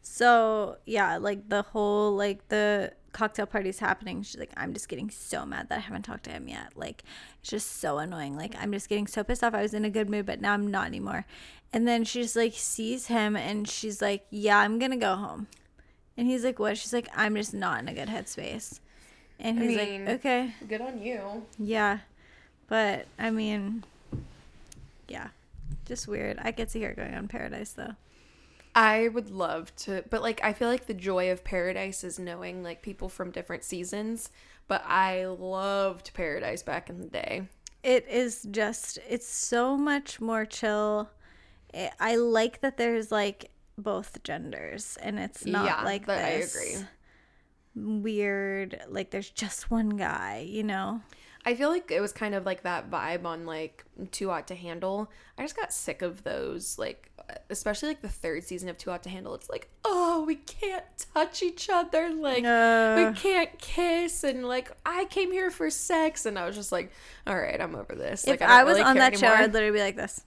So yeah, like the whole like the cocktail party's happening. She's like, I'm just getting so mad that I haven't talked to him yet. Like it's just so annoying. Like I'm just getting so pissed off. I was in a good mood, but now I'm not anymore. And then she just like sees him and she's like, Yeah, I'm gonna go home. And he's like, What? She's like, I'm just not in a good headspace. And I he's mean- like, Okay. Good on you. Yeah. But I mean yeah. Just weird. I could see her going on paradise though. I would love to, but like I feel like the joy of Paradise is knowing like people from different seasons. But I loved Paradise back in the day. it is just it's so much more chill I- like that there's like both genders and it's not Yeah, like that I agree. weird like there's just one guy you know I feel like it was kind of like that vibe on like Too Hot to Handle. I just got sick of those, like especially like the third season of Too Hot to Handle. It's like, oh, we can't touch each other, like we can't kiss, and like I came here for sex, and I was just like, all right, I'm over this. Like if i, was really on that show i'd literally be like this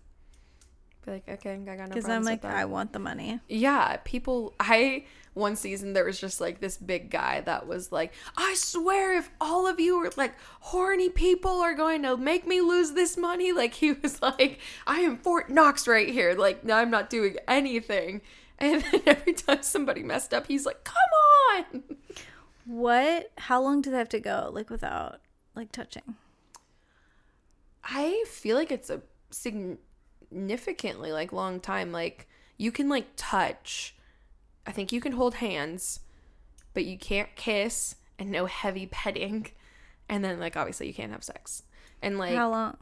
be like, okay, I got no because i'm like i want the money Yeah, people. I one season there was just like this big guy that was like, I swear if all of you are like horny people are going to make me lose this money, <laughs> like he was like, I am Fort Knox right here. Like, no, I'm not doing anything. And <laughs> then every time somebody messed up, he's like, come on. what how long do they have to go like without like touching I feel like it's a significantly like long time. Like you can like touch. I think you can hold hands, but you can't kiss and no heavy petting. And then like obviously you can't have sex. And like how long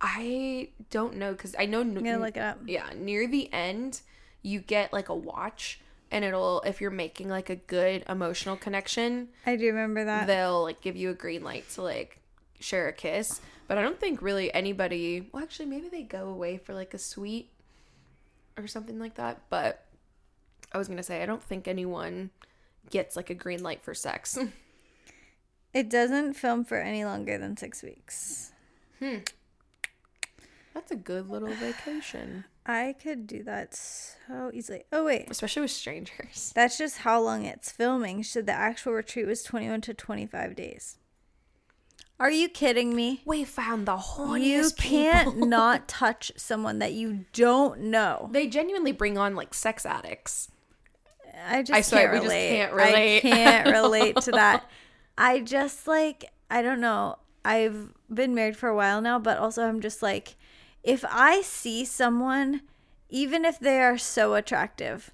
I don't know cuz I know gonna look it up yeah, near the end you get like a watch and it'll if you're making like a good emotional connection, i do remember that they'll like give you a green light to like share a kiss. But I don't think really anybody. Well, actually, maybe they go away for like a sweet or something like that. But I was gonna say I don't think anyone gets like a green light for sex. <laughs> it doesn't film for any longer than six weeks hmm. That's a good little vacation, I could do that so easily. Oh wait, especially with strangers. <laughs> that's just how long it's filming. Said the actual retreat was 21 to 25 days. Are you kidding me? We found the horniest You can't people. <laughs> not touch someone that you don't know. They genuinely bring on like sex addicts. I just I can't we just relate. can't relate. I can't relate to that. <laughs> I just like I don't know. I've been married for a while now, but also I'm just like if I see someone even if they are so attractive,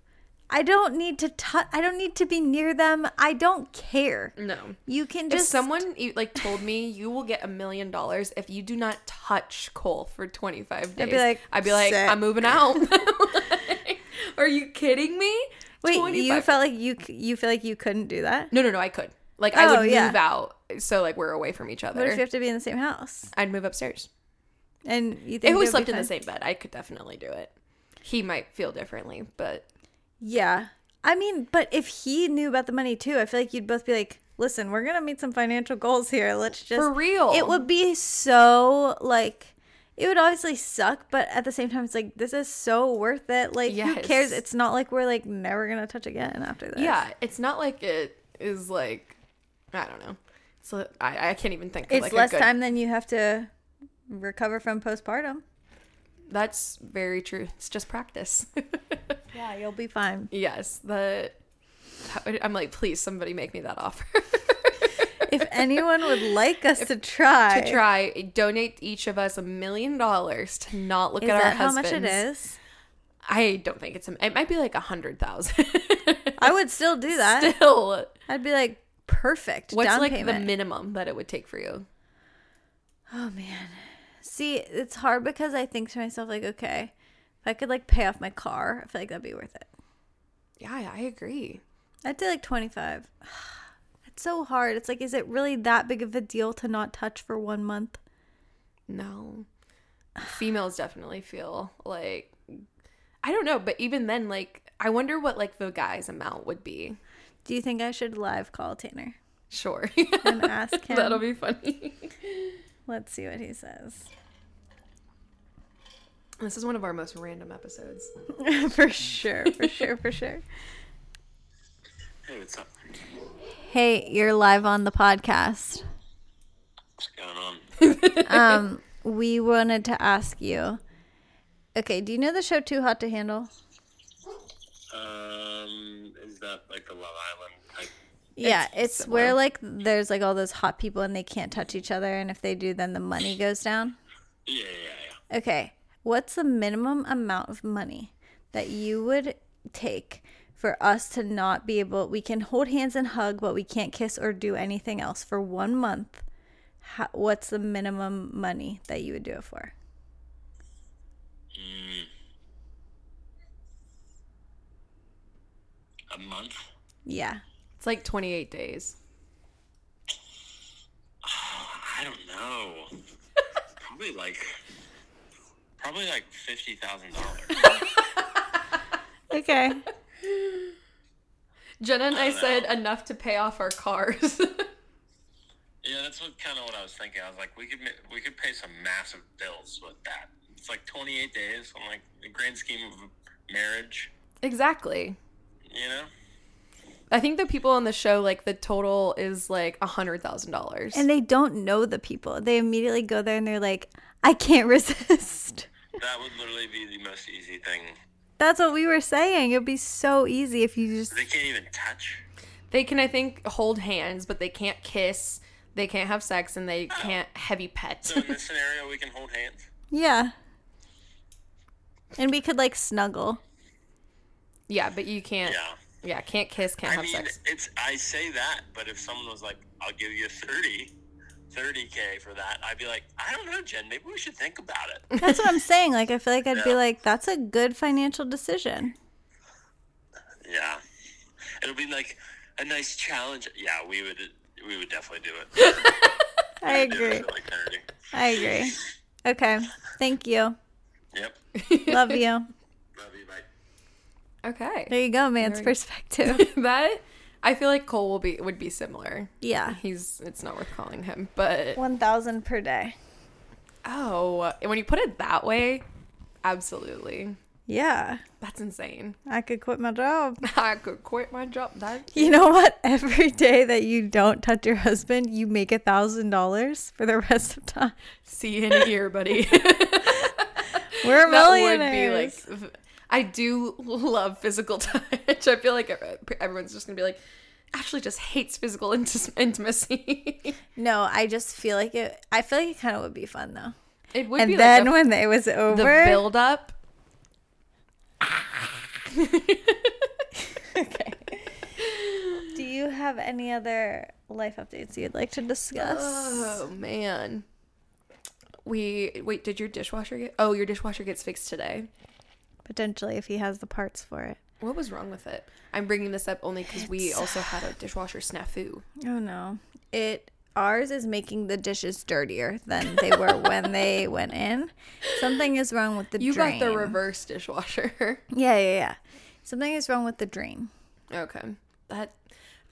I don't need to touch I don't need to be near them. I don't care. No. You can just. If someone like told me you will get a million dollars if you do not touch Cole for 25 days, I'd be like, I'd be like, "Sick." I'm moving out. <laughs> <laughs> Like, are you kidding me? Wait, you felt like you you feel like you couldn't do that? No, no, no, I could. Like I Oh, would yeah. move out so like we're away from each other. What if you have to be in the same house? I'd move upstairs. And you think If we slept in the same bed, I could definitely do it. He might feel differently, but Yeah. I mean, but if he knew about the money too, I feel like you'd both be like, listen, we're going to meet some financial goals here. Let's just. For real. It would be so, like, it would obviously suck, but at the same time, it's like, this is so worth it. Like, who Yes. cares? It's not like we're, like, never going to touch again after this. yeah, it's not like it is like I don't know. So I, I can't even think of It's like less good time than you have to recover from postpartum. That's very true. It's just practice. <laughs> Yeah, you'll be fine. yes, the I'm like, please, somebody make me that offer <laughs> If anyone would like us to try, to try. Donate each of us a million dollars to not look is at our that how husbands. much it is? I don't think it's. A, it might be like a hundred thousand. I would still do that. Still, I'd be like, perfect. what's like payment. the minimum that it would take for you? Oh man. See, it's hard because I think to myself like, okay, if I could like pay off my car, I feel like that'd be worth it. Yeah, I agree. I'd say like 25. <sighs> It's so hard. It's like, is it really that big of a deal to not touch for one month? No. Females definitely feel like I don't know, but even then like I wonder what like the guy's amount would be. Do you think I should live call Tanner Sure. and ask <laughs> him? That'll be funny. Let's see what he says. This is one of our most random episodes. <laughs> for sure, for sure, for sure. Hey, what's up? Hey, you're live on the podcast. What's going on? <laughs> <laughs> Um, we wanted to ask you. Okay, do you know the show Too Hot to Handle? Um, is that like the Love Island type? Yeah, It's it's, where like there's like all those hot people and they can't touch each other, and if they do, then the money goes down. Yeah, yeah, yeah. Okay, what's the minimum amount of money that you would take for us to not be able? We can hold hands and hug, but we can't kiss or do anything else for one month. How, what's the minimum money that you would do it for? Mm. A month? Yeah, It's like 28 days. <sighs> I don't know. <laughs> probably like, probably like fifty thousand dollars. <laughs> okay. Jenna and I, I said know. enough to pay off our cars. <laughs> yeah, that's what kind of what I was thinking. I was like, we could we could pay some massive bills with that. It's like twenty eight days. I'm like the grand scheme of marriage. exactly. You know? I think the people on the show like the total is like a hundred thousand dollars. And they don't know the people. They immediately go there and they're like, I can't <laughs> resist. That would literally be the most easy thing. That's what we were saying. It'd be so easy if you just. They can't even touch. They can, I think, hold hands, but they can't kiss. They can't have sex, and they oh. can't heavy pet. So in this scenario, we can hold hands. Yeah. And we could like snuggle. yeah, but you can't. Yeah. Yeah, can't kiss, can't I have mean, sex. it's I say that, but if someone was like, "I'll give you 30, 30 k for that," I'd be like, "I don't know, Jen. Maybe we should think about it." <laughs> That's what I'm saying. Like, I feel like I'd be like, that's a good financial decision. yeah, it'll be like a nice challenge. Yeah, we would we would definitely do it. <laughs> I Do it agree. like I agree. Okay. Thank you. Yep. Love you. <laughs> Love you. Bye. Okay. There you go, man's There we- perspective. that I feel like Cole will be would be similar. Yeah. He's it's not worth calling him, but 1,000 per day. oh, when you put it that way, absolutely, Yeah. that's insane. I could quit my job. <laughs> I could quit my job. That <laughs> You know what? Every day that you don't touch your husband, you make a thousand dollars for the rest of time. see you in a year, buddy. <laughs> We're that would be millionaires. like. I do <laughs> love physical <laughs> touch. I feel like everyone's just gonna be like, Ashley just hates physical <laughs> inti- intimacy. No, I just feel like it. I feel like it kind of would be fun though. it would be and be then like when it was over, the build up. okay. Do you have any other life updates you'd like to discuss? Oh man. We wait. Did your dishwasher get? Oh, your dishwasher gets fixed today. Potentially, if he has the parts for it. What was wrong with it? I'm bringing this up only because we also had a <sighs> dishwasher snafu. Oh no. It ours is making the dishes dirtier than they were <laughs> when they went in. Something is wrong with the You drain. got the reverse dishwasher. <laughs> Yeah, yeah, yeah. Something is wrong with the drain. okay. That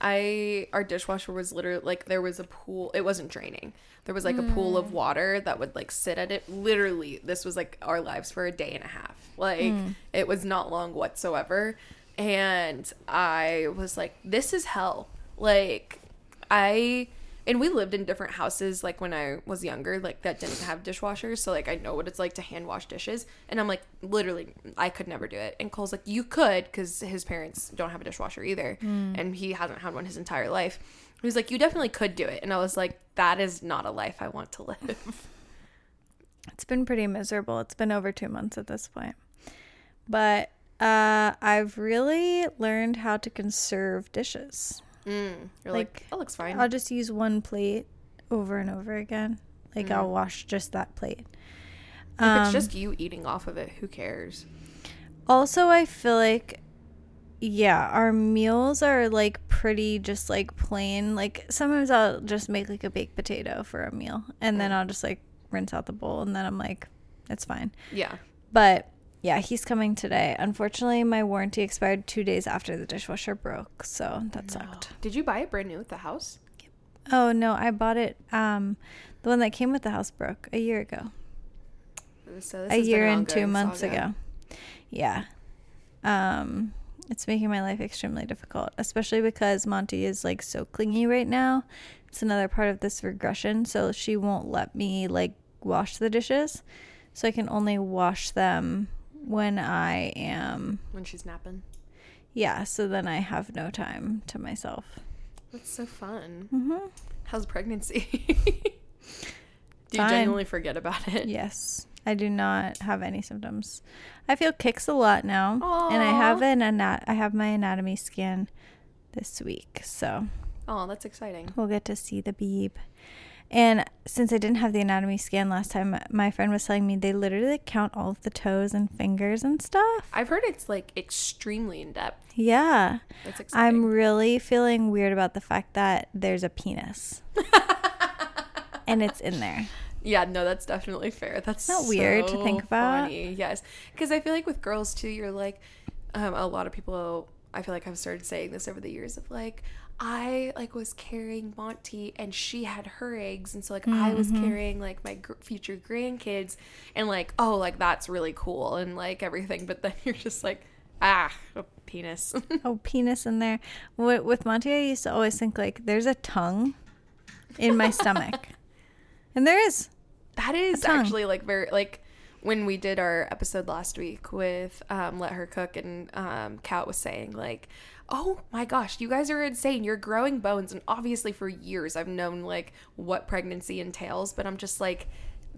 I our dishwasher was literally like there was a pool. It wasn't draining. There was like a pool of mm. water that would like sit at it. Literally, this was like our lives for a day and a half. Like mm. it was not long whatsoever. And I was like, this is hell. Like I and we lived in different houses like when I was younger, like that didn't have dishwashers. So like I know what it's like to hand wash dishes. And I'm like, literally, I could never do it. And Cole's like, you could, because his parents don't have a dishwasher either, and he hasn't had one his entire life. He was like, you definitely could do it. And I was like, that is not a life I want to live. <laughs> It's been pretty miserable. It's been over two months at this point. But uh, I've really learned how to conserve dishes. Mm. You're like, Like, that looks fine. I'll just use one plate over and over again. Like I'll Mm. wash just that plate. if it's Um, just you eating off of it, who cares? Also, I feel like yeah, our meals are like pretty just like plain. Like sometimes I'll just make like a baked potato for a meal and then I'll just like rinse out the bowl and then I'm like, it's fine. Yeah. But yeah, he's coming today. Unfortunately, my warranty expired two days after the dishwasher broke, so that sucked. Did you buy it brand new at the house? Oh no, I bought it. Um, the one that came with the house broke a year ago. So this a year and two months saga. ago. Yeah. Um, it's making my life extremely difficult, especially because Monty is like so clingy right now. It's another part of this regression, so she won't let me like wash the dishes. So I can only wash them when I am When she's napping. yeah, so then I have no time to myself. That's so fun. Mhm. How's pregnancy? <laughs> Do you Fine. genuinely forget about it? Yes. I do not have any symptoms. I feel kicks a lot now, and I have an anat- I have my anatomy scan this week, so Oh, that's exciting. we'll get to see the beeb. And since I didn't have the anatomy scan last time, my friend was telling me they literally count all of the toes and fingers and stuff. I've heard it's like extremely in depth. Yeah. That's exciting. I'm really feeling weird about the fact that there's a penis <laughs> and it's in there. Yeah, no, that's definitely fair. That's Not weird to think about. Funny. Yes, because I feel like with girls too, you're like, um, a lot of people. I feel like I've started saying this over the years of like, I like was carrying Monty and she had her eggs, and so like I was Mm-hmm. carrying like my gr- future grandkids, and like oh like that's really cool and like everything, but then <laughs> you're just like ah a penis. <laughs> Oh, penis in there. With, with Monty, I used to always think like there's a tongue in my stomach, <laughs> and there is. That is actually like very like when we did our episode last week with um, Let Her Cook and um, Kat was saying like, oh my gosh, you guys are insane. You're growing bones, and obviously for years I've known like what pregnancy entails, but I'm just like,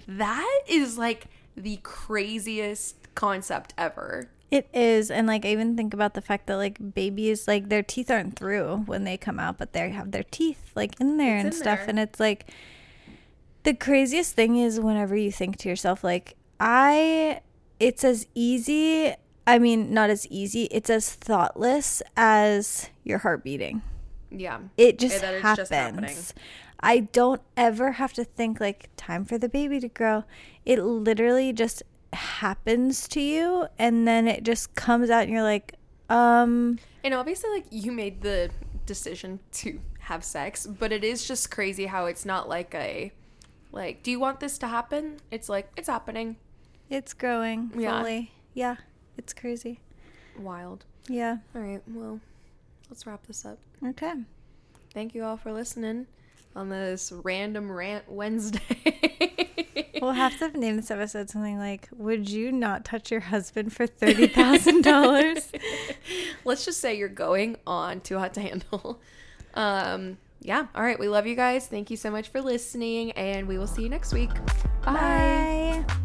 that is like the craziest concept ever. It is, and like I even think about the fact that like babies, like their teeth aren't through when they come out, but they have their teeth like in there It's and in stuff, there. and it's like the craziest thing is whenever you think to yourself like I, it's as easy. I mean, not as easy. It's as thoughtless as your heart beating. Yeah, It just it's happens. just. I don't ever have to think like time for the baby to grow. It literally just happens to you and then it just comes out and you're like, um And obviously, like you made the decision to have sex, but it is just crazy how it's not like a like, do you want this to happen? It's like it's happening. it's growing Yeah. fully. Yeah. It's crazy. Wild. Yeah. All right, well, let's wrap this up. Okay. Thank you all for listening on this random rant Wednesday. <laughs> We'll have to name this episode something like Would you not touch your husband for <laughs> thirty thousand dollars? Let's just say you're going on Too Hot to Handle. <laughs> Um, yeah. All right. We love you guys. Thank you so much for listening, and we will see you next week. Bye. Bye.